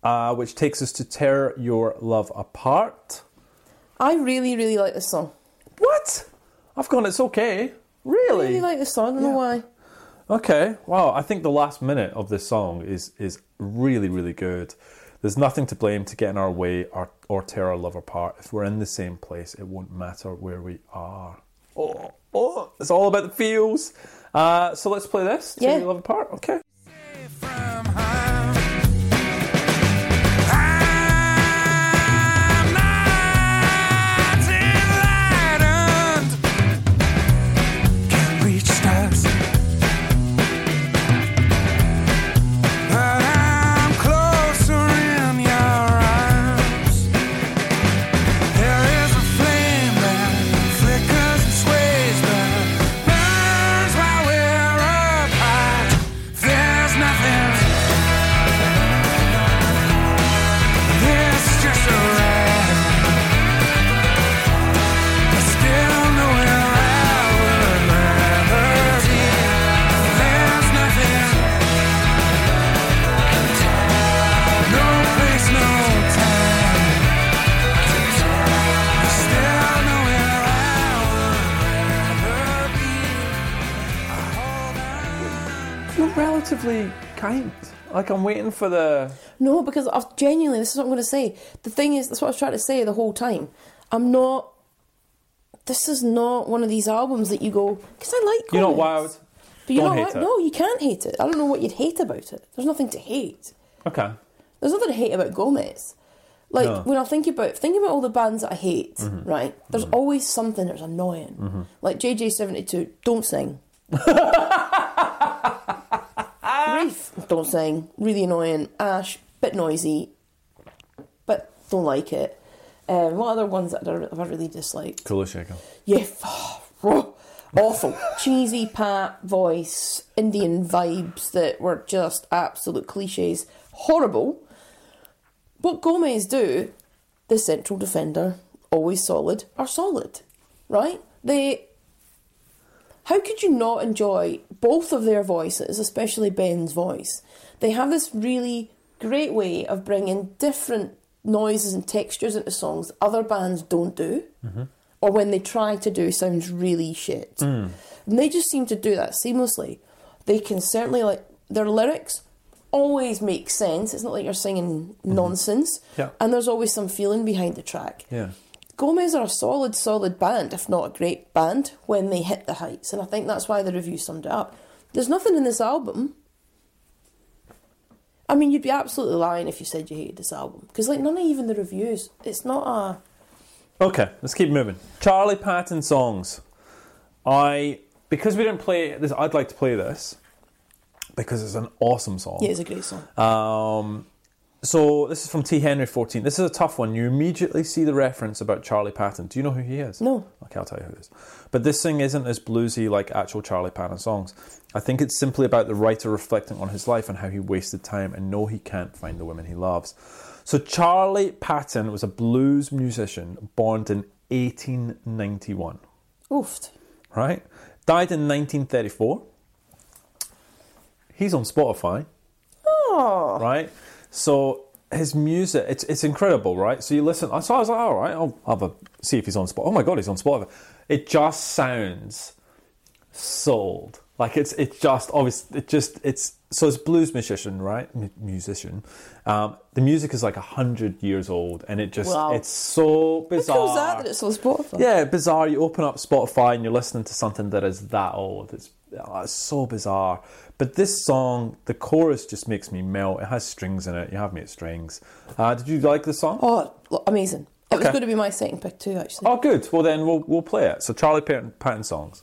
uh, which takes us to Tear Your Love Apart. I really, really like this song. What? I've gone, it's okay. Really? I Really? really like this song. I don't know why. Okay. Wow. I think the last minute of this song is is really really good. There's nothing to blame to get in our way or, or tear our love apart. If we're in the same place, it won't matter where we are. Oh, oh, it's all about the feels. Uh, so let's play this. Tear Yeah. your love apart. Okay. Kind. Like I'm waiting for the. No, because I've genuinely, this is what I'm going to say. The thing is, that's what I was trying to say the whole time. I'm not. This is not one of these albums that you go because I like. You're not Gomez." wowed. But you Don't what? it. No, you can't hate it. I don't know what you'd hate about it. There's nothing to hate. Okay. There's nothing to hate about Gomez. Like No. when I think about think about all the bands that I hate, Mm-hmm. right? There's always something that's annoying. Like JJ72, don't sing. *laughs* Reef, don't sing. Really annoying. Ash, bit noisy, but don't like it. Um, what other ones that I I really dislike? Kula Shaker. Yeah, *sighs* awful. Cheesy pat voice, Indian vibes that were just absolute cliches. Horrible. What Gomez do, the central defender, always solid, are solid, right? They. How could you not enjoy both of their voices, especially Ben's voice? They have this really great way of bringing different noises and textures into songs other bands don't do, mm-hmm. or when they try to do, sounds really shit. Mm. And they just seem to do that seamlessly. They can certainly like their lyrics always make sense. It's not like you're singing mm-hmm. nonsense, Yeah. and there's always some feeling behind the track. Yeah. Gomez are a solid, solid band, if not a great band, when they hit the heights. And I think that's why the review summed it up. There's nothing in this album. I mean, you'd be absolutely lying if you said you hated this album. Because, like, none of even the reviews, it's not a. Okay, let's keep moving. Charley Patton songs. I because we didn't play this. I'd like to play this because it's an awesome song. Yeah, it's a great song. Um, so this is from T. Henry 14. This is a tough one. You immediately see the reference about Charley Patton. Do you know who he is? No. Okay, I'll tell you who it is. But this thing isn't as bluesy like actual Charley Patton songs. I think it's simply about the writer reflecting on his life and how he wasted time and know he can't find the women he loves. So Charley Patton was a blues musician born in 1891 Oofed. right? Died in 1934. He's on Spotify, Oh. right? So his music, it's it's incredible, right? So you listen. So I was like, all right, I'll have a see if he's on Spotify. Oh my god, he's on Spotify. It just sounds sold. Like it's it's just obvious. It just it's so it's blues musician, right? M- musician. Um, the music is like a hundred years old, and it just Wow. it's so How bizarre. cool is that that it's on Spotify? Yeah, bizarre. You open up Spotify and you're listening to something that is that old. It's, oh, so bizarre. But this song, the chorus just makes me melt. It has strings in it. You have me at strings. Uh, did you like the song? Oh, amazing. It was Okay. going to be my second pick too, actually. Oh, good. Well, then we'll we'll play it. So Charley Patton, Patton songs.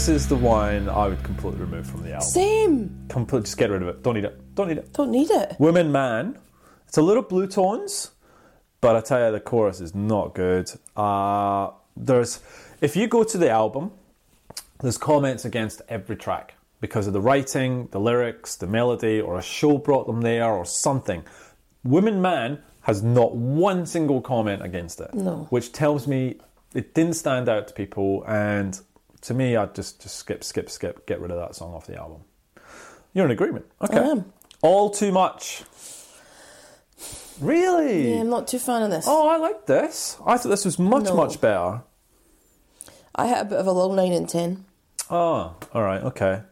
This is the wine I would completely remove from the album. Same. Complete, just get rid of it. Don't need it. Don't need it. Don't need it. Woman, man. It's a little blue tones, but I tell you, the chorus is not good. Uh, there's, if you go to the album, there's comments against every track because of the writing, the lyrics, the melody, or a show brought them there, or something. Woman, man has not one single comment against it, No. which tells me it didn't stand out to people. And to me, I'd just just skip, skip, skip, get rid of that song off the album. You're in agreement, okay? I am. All too much. Really? Yeah, I'm not too fan of this. Oh, I like this. I thought this was much, No. much better. I hit a bit of a low 9 and 10. Oh, all right, okay.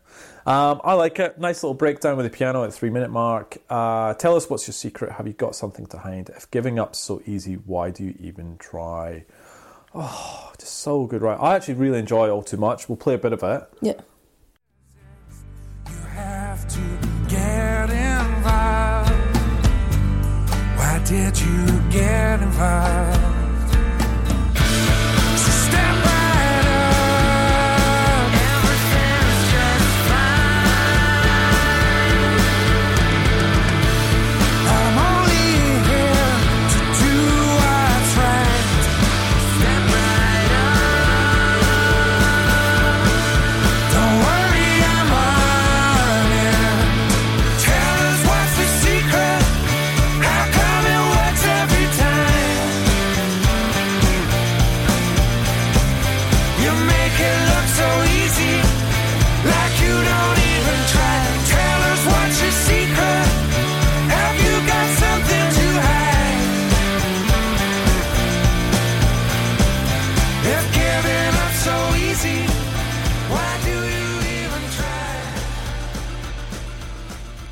Um, I like it. Nice little breakdown with the piano at the three minute mark. Uh, tell us what's your secret. Have you got something to hide? If giving up's so easy, why do you even try? Oh, just so good, right? I actually really enjoy All Too Much. We'll play a bit of it. Yeah. You have to get involved. Why did you get involved?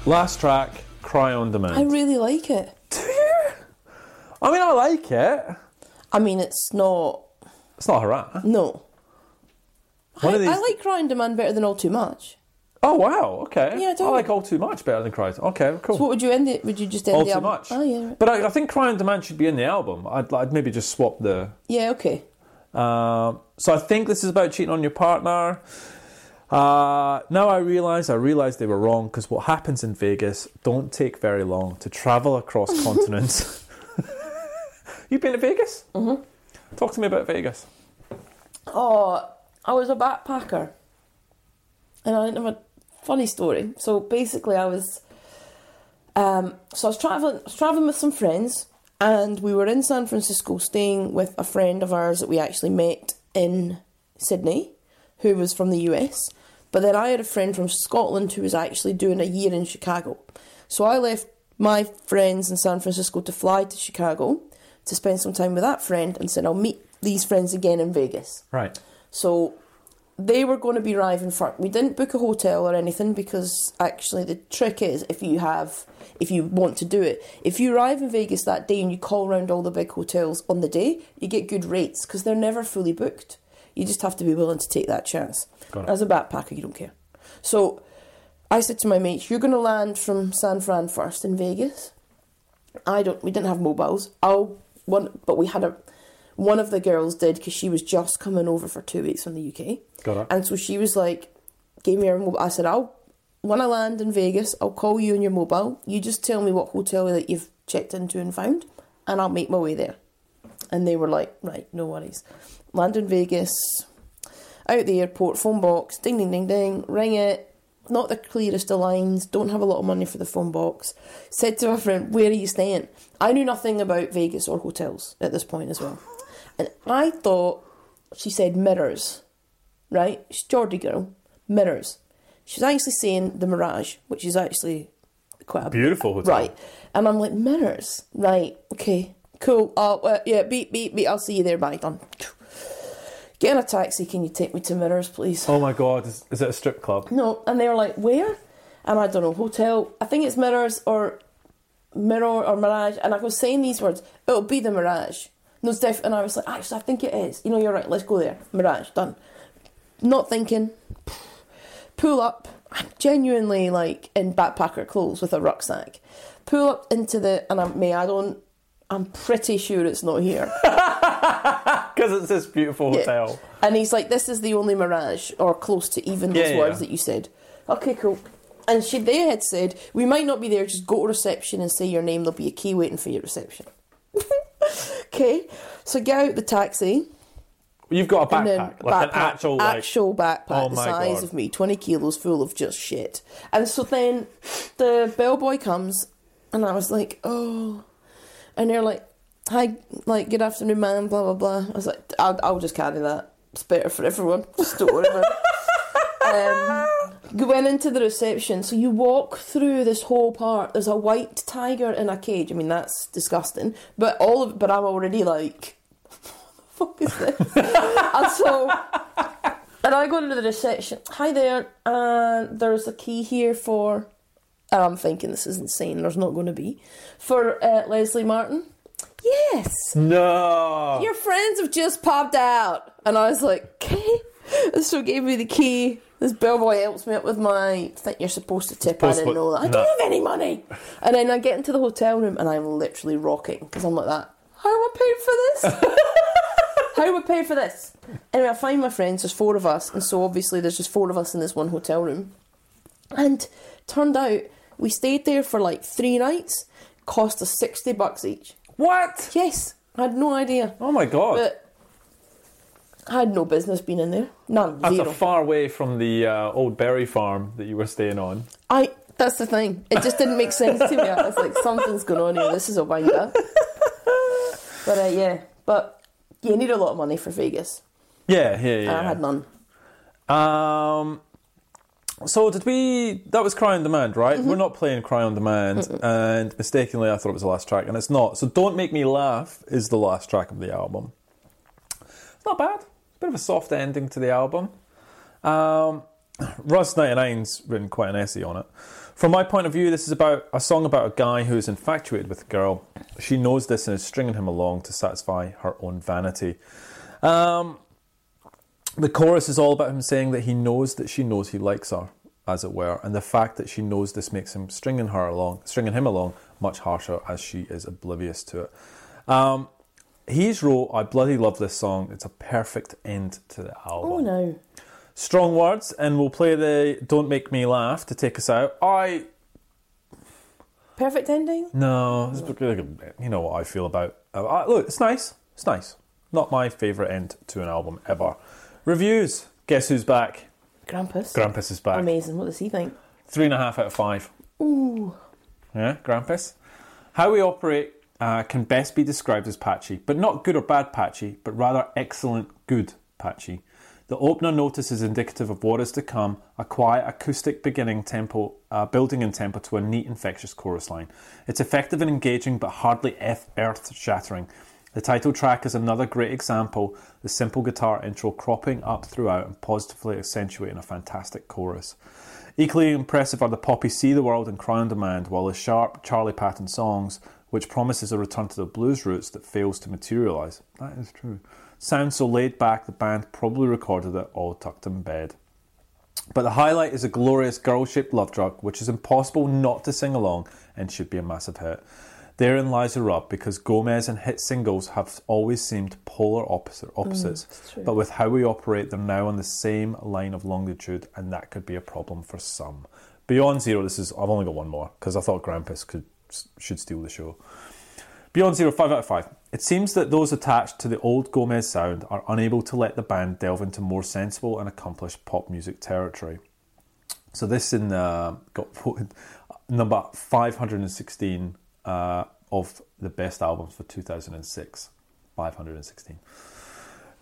Last track, Cry on demand. I really like it. *laughs* Do you? I mean, I like it. I mean, it's not. It's not hurrah. No. I, these- I like Cry on Demand better than All Too Much. Oh wow, okay. Yeah, I I like All Too Much better than Cry. Okay, cool. So what would you end it? Would you just end it? All the Too album? Much. Oh yeah, right. But I, I think Cry on Demand should be in the album. I'd, I'd maybe just swap the. yeah. Okay. Um, so I think this is about cheating on your partner. Uh, now I realise I realised they were wrong because what happens in Vegas don't take very long to travel across *laughs* continents. *laughs* You've been to Vegas? Mm-hmm. Talk to me about Vegas. Oh, I was a backpacker, and I have a funny story. So basically, I was, um, so I was traveling, I was traveling with some friends, and we were in San Francisco, staying with a friend of ours that we actually met in Sydney, who was from the US. But then I had a friend from Scotland who was actually doing a year in Chicago. So I left my friends in San Francisco to fly to Chicago to spend some time with that friend, and said I'll meet these friends again in Vegas. Right. So they were going to be arriving for. We didn't book a hotel or anything because actually the trick is if you have, if you want to do it, if you arrive in Vegas that day and you call around all the big hotels on the day, you get good rates because they're never fully booked. You just have to be willing to take that chance. As a backpacker, you don't care. So I said to my mates, "You're going to land from San Fran first in Vegas." I don't. We didn't have mobiles. I'll one, but we had a. One of the girls did because she was just coming over for two weeks from the UK. Got it. And so she was like, gave me her mobile. I said, I'll when I land in Vegas, I'll call you on your mobile. You just tell me what hotel that you've checked into and found, and I'll make my way there. And they were like, right, no worries. Land in Vegas, out the airport, phone box, ding ding ding ding, ring it. Not the clearest of lines, don't have a lot of money for the phone box. Said to my friend, Where are you staying? I knew nothing about Vegas or hotels at this point as well. And I thought she said mirrors, right? She's Geordie girl, mirrors. She's actually saying the Mirage, which is actually quite a Beautiful hotel. Right. And I'm like, mirrors. Right. Okay. Cool. Oh, uh, yeah. Beep, beep, beep. I'll see you there. Bye. Done. Get in a taxi. Can you take me to mirrors, please? Oh my god, is, is it a strip club? No. And they were like, where? And I don't know. Hotel. I think it's mirrors or mirror or mirage. And I was saying these words. It'll be the mirage. No, it's different. And I was like, actually, I think it is. You know, you're right. Let's go there. Mirage. Done. Not thinking. Pull up. I'm genuinely like in backpacker clothes with a rucksack. Pull up into the and I'm me. I don't. I'm pretty sure it's not here. *laughs* Because it's this beautiful Yeah. hotel. And he's like, "This is the only Mirage, or close to even those Yeah, words that you said." Okay, cool. And she they had said, "We might not be there. Just go to reception and say your name. There'll be a key waiting for you at reception." *laughs* okay, so get out the taxi. You've got a backpack, like an actual like. actual backpack Oh the size God. of me, twenty kilos full of just shit. And so then the bellboy comes, and I was like, oh, and they're like, hi, like good afternoon, man, blah blah blah. I was like, I'll, I'll just carry that. It's better for everyone. Just don't worry about it. Um, went into the reception. So you walk through this whole part. There's a white tiger in a cage. I mean, that's disgusting. But all of, but I'm already like, what the fuck is this? *laughs* and so, and I go into the reception. Hi there, and there's a key here for. And I'm thinking this is insane. There's not going to be for uh, Leslie Martin. Yes, No. your friends have just popped out, and I was like, okay. And so gave me the key. This bellboy helps me up with my. I think you're supposed to tip. I Supposed didn't know that. I don't have any money. And then I get into the hotel room, and I'm literally rocking because I'm like that. How am I paid for this? *laughs* How do I pay for this? Anyway, I find my friends, there's four of us, and so obviously there's just four of us in this one hotel room. And turned out we stayed there for like three nights, cost us 60 bucks each. What? Yes, I had no idea. Oh my god. But I had no business being in there. None, That's zero. a far away from the uh, old berry farm that you were staying on. I, that's the thing. It just didn't make sense to me. I was like, something's going on here. This is a wind up. *laughs* But uh, yeah, but you need a lot of money for Vegas. Yeah, yeah, And I had none. Um, so did we? That was Cry on Demand, right? Mm-hmm. We're not playing Cry on Demand, and mistakenly I thought it was the last track, and it's not. So Don't Make Me Laugh is the last track of the album. It's not bad. A Bit of a soft ending to the album. Um, Russ 99's written quite an essay on it, From my point of view, this is about a song about a guy who is infatuated with a girl. She knows this and is stringing him along to satisfy her own vanity. Um, the chorus is all about him saying that he knows that she knows he likes her, as it were, and the fact that she knows this makes him stringing her along, stringing him along, much harsher as she is oblivious to it. Um, he's wrote, "I bloody love this song. It's a perfect end to the album." Oh no. Strong words, and we'll play the "Don't Make Me Laugh" to take us out. I Perfect ending? no, you know what I feel about. Uh, I- look, it's nice. It's nice. Not my favourite end to an album ever. Reviews. Guess who's back? Grampus. Grampus is back. Amazing. What does he think? Three and a half out of five. Ooh. Yeah, Grampus. How we operate uh, can best be described as patchy, but not good or bad patchy, but rather excellent good patchy. The opener notice is indicative of what is to come, a quiet acoustic beginning tempo, uh, building in tempo to a neat infectious chorus line. It's effective and engaging, but hardly earth shattering. The title track is another great example, the simple guitar intro cropping up throughout and positively accentuating a fantastic chorus. Equally impressive are the poppy See the World and Cry on Demand, while the sharp Charley Patton songs, which promises a return to the blues roots that fails to materialise. That is true. Sounds so laid back the band probably recorded it all tucked in bed. But the highlight is a glorious girl shaped love drug, which is impossible not to sing along and should be a massive hit. Therein lies the rub because Gomez and hit singles have always seemed polar opposite, opposites. true. but with how we operate, they're now on the same line of longitude, and that could be a problem for some. Beyond Zero, this is I've only got one more because I thought Grampus could should steal the show. Beyond Zero, 5 out of 5. It seems that those attached to the old Gomez sound are unable to let the band delve into more sensible and accomplished pop music territory. So this in uh, got voted *laughs* number 516 uh, of the best albums for 2006. 516.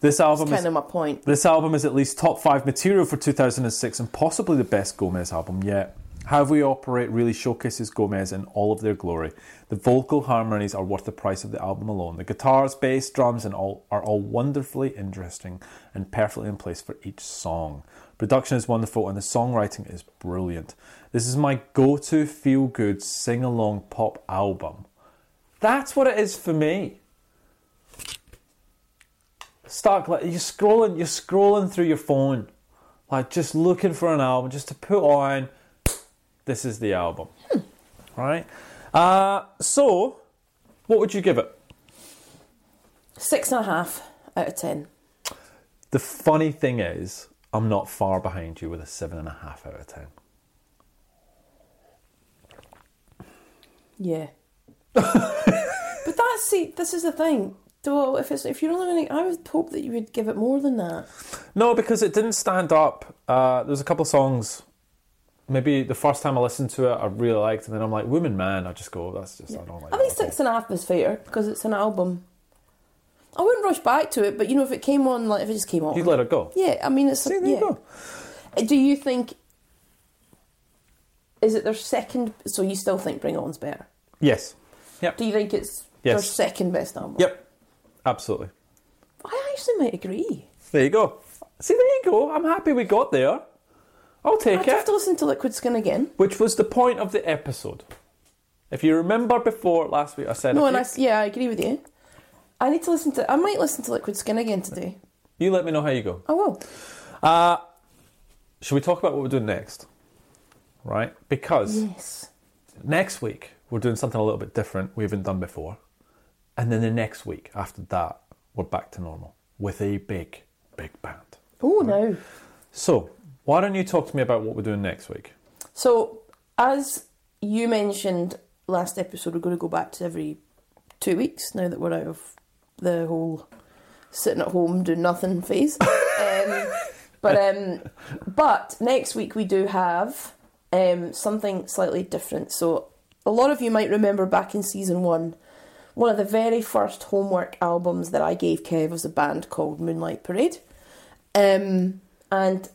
This album That's is kind of my point. this album is at least top five material for 2006 and possibly the best Gomez album yet. How We Operate really showcases Gomez in all of their glory. The vocal harmonies are worth the price of the album alone. The guitars, bass, drums, and all are all wonderfully interesting and perfectly in place for each song. Production is wonderful and the songwriting is brilliant. This is my go-to feel-good sing-along pop album. That's what it is for me. Start like you're scrolling you're scrolling through your phone like just looking for an album just to put on this is the album. Right? Uh, so what would you give it? Six and a half out of ten. the funny thing is i'm not far behind you with a seven and a half out of ten Yeah. *laughs* but that's see, this is the thing. Well, if it's if you're only going, I would hope that you would give it more than that. no because it didn't stand up uh, there's a couple of songs maybe the first time i listened to it i really liked and then i'm like woman man i just go that's just i don't like I think that at all." six and a half is fair because it's an album. I wouldn't rush back to it, but you know, if it came on, like if it just came on, you'd let it go yeah. I mean, it's See, there yeah. you go. Do you think? Is it their second? So you still think Bring It On's better? yes yep Do you think it's their second best album? yep absolutely I actually might agree. There you go. See, there you go. I'm happy we got there. I'll take I'd have to listen to Liquid Skin again. Which was the point of the episode. If you remember before last week, I said, No, if and you, I s- yeah, I agree with you. I need to listen to. I might listen to Liquid Skin again today. you let me know how you go. I will. Uh, should we talk about what we're doing next? Right? Because Yes. next week, we're doing something a little bit different we haven't done before. And then the next week after that, we're back to normal with a big, big band. Oh no. So, why don't you talk to me about what we're doing next week? So, as you mentioned last episode, we're going to go back to every two weeks now that we're out of the whole sitting at home doing nothing phase. *laughs* um, but um, but next week we do have um, something slightly different. So a lot of you might remember back in season one, one of the very first homework albums that I gave Kev was a band called Moonlight Parade. Um, and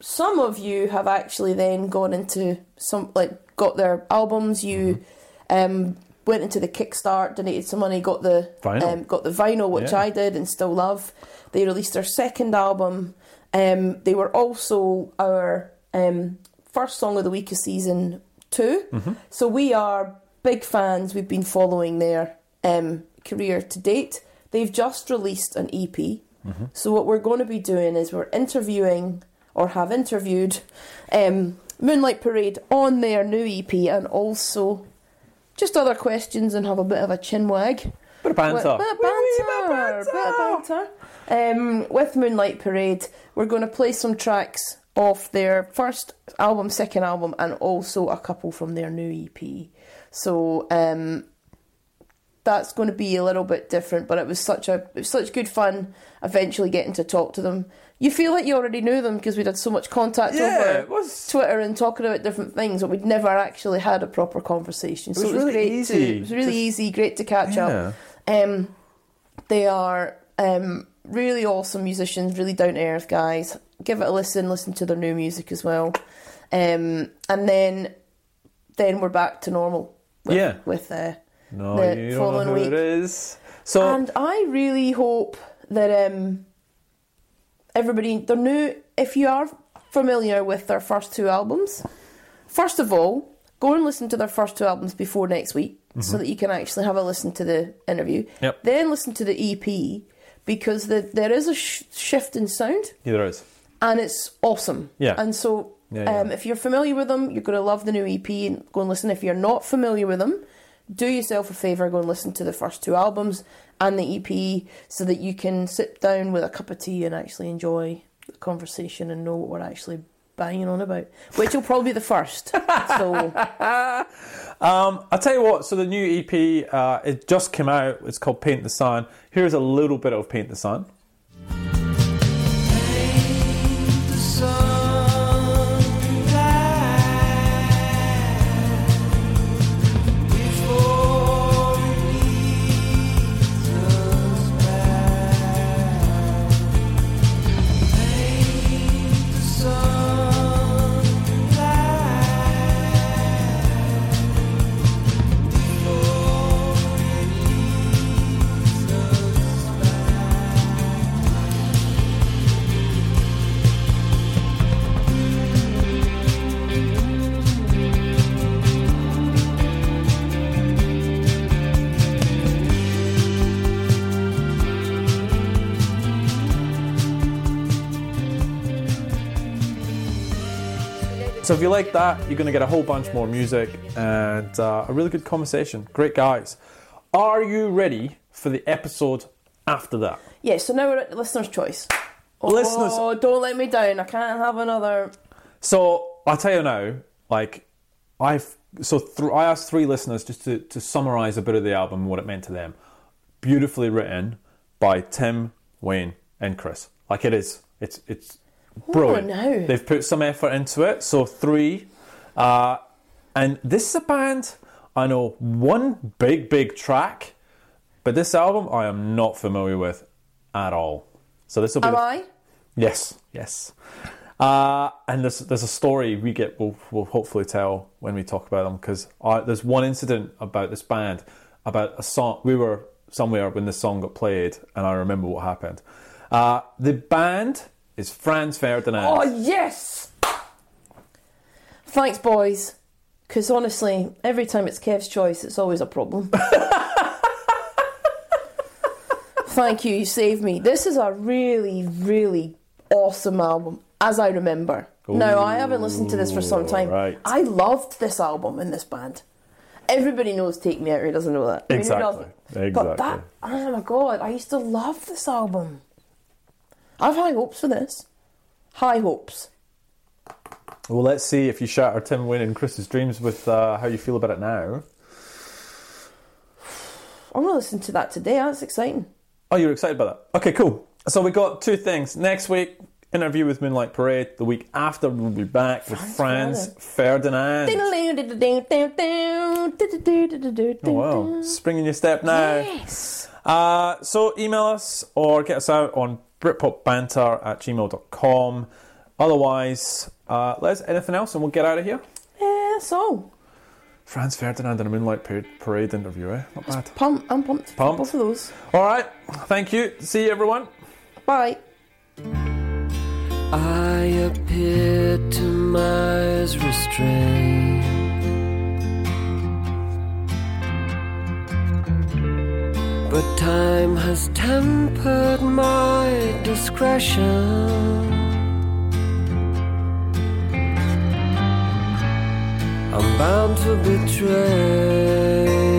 some of you have actually then gone into some like got their albums. You um, went into the Kickstart, donated some money, got the Vinyl. Um, got the vinyl, which Yeah. I did and still love. They released their second album. Um, they were also our um, first song of the week of season 2. So we are big fans. We've been following their um, career to date. They've just released an EP. So what we're going to be doing is we're interviewing or have interviewed um, Moonlight Parade on their new EP and also just other questions and have a bit of a chin wag. Bit of banter. Bit of Wee, wee, banter. Bit of banter. Um, with Moonlight Parade, we're going to play some tracks off their first album, second album, and also a couple from their new EP. So um, that's going to be a little bit different, but it was such a it was such good fun. Eventually, getting to talk to them, you feel like you already knew them because we'd had so much contact Yeah, over it was- Twitter and talking about different things, but we'd never actually had a proper conversation. So was it was really great. easy. To, it was really Just- easy, great to catch up. Um, they are um, really awesome musicians, really down to earth guys. Give it a listen, listen to their new music as well, um, and then then we're back to normal. With, Yeah. with uh, No, the following week. it is. So and I really hope that um, everybody, they're new. If you are familiar with their first two albums, first of all, go and listen to their first two albums before next week so that you can actually have a listen to the interview. Mm-hmm. Yep. Then listen to the EP because the, there is a sh- shift in sound yeah, there is. and it's awesome. Yeah. And so, Yeah, yeah. Um, if you're familiar with them, you're going to love the new EP and go and listen. If you're not familiar with them, do yourself a favour, go and listen to the first two albums and the EP so that you can sit down with a cup of tea and actually enjoy the conversation and know what we're actually banging on about, which will probably be the first. so, *laughs* Um, I'll tell you what. So the new EP, uh, it just came out. It's called Paint the Sun. Here's a little bit of Paint the Sun. So if you like that, you're going to get a whole bunch more music and uh, a really good conversation. Great guys. Are you ready for the episode after that? yeah, so now we're at the listener's choice. Listeners- Oh, don't let me down. I can't have another. So I'll tell you now, like I've so th- I asked three listeners just to, to summarize a bit of the album and what it meant to them. Beautifully written by Tim, Wayne, and Chris. Like it is. It's it's brilliant. no. They've put some effort into it. So three, uh, and this is a band I know one big big track, but this album I am not familiar with at all. So this will be Am the I? Yes, yes. Uh, and there's there's a story we get we'll, we'll hopefully tell when we talk about them because there's one incident about this band about a song we were somewhere when this song got played and I remember what happened. Uh, the band is Franz Ferdinand. Oh, yes! Thanks, boys. Because honestly, every time it's Kev's choice, it's always a problem. *laughs* Thank you, you saved me. This is a really, really awesome album, as I remember. now, I haven't listened to this for some time. right. I loved this album in this band. Everybody knows Take Me Out, who doesn't know that? Mean, Exactly. But that, Exactly. oh my god, I used to love this album. I've high hopes for this. High hopes. Well, let's see if you shatter Tim Wayne and Chris's dreams with uh, how you feel about it now. I'm gonna listen to that today. That's exciting. Oh, you're excited about that? Okay, cool. So we got two things. Next week, interview with Moonlight Parade. The week after, we'll be back with Franz Ferdinand. Oh, wow. Spring in your step now. Yes. Uh, so email us or get us out on britpopbanter at gmail.com. Otherwise, uh, let's anything else and we'll get out of here. Yeah, that's all. Franz Ferdinand in a Moonlight Parade, parade interview, eh? Not bad. Pump, I'm pumped. for Pumped. Both of those. All right. Thank you. See you, everyone. Bye. I appeared to my eyes restrained. But time has tempered my discretion. I'm bound to betray.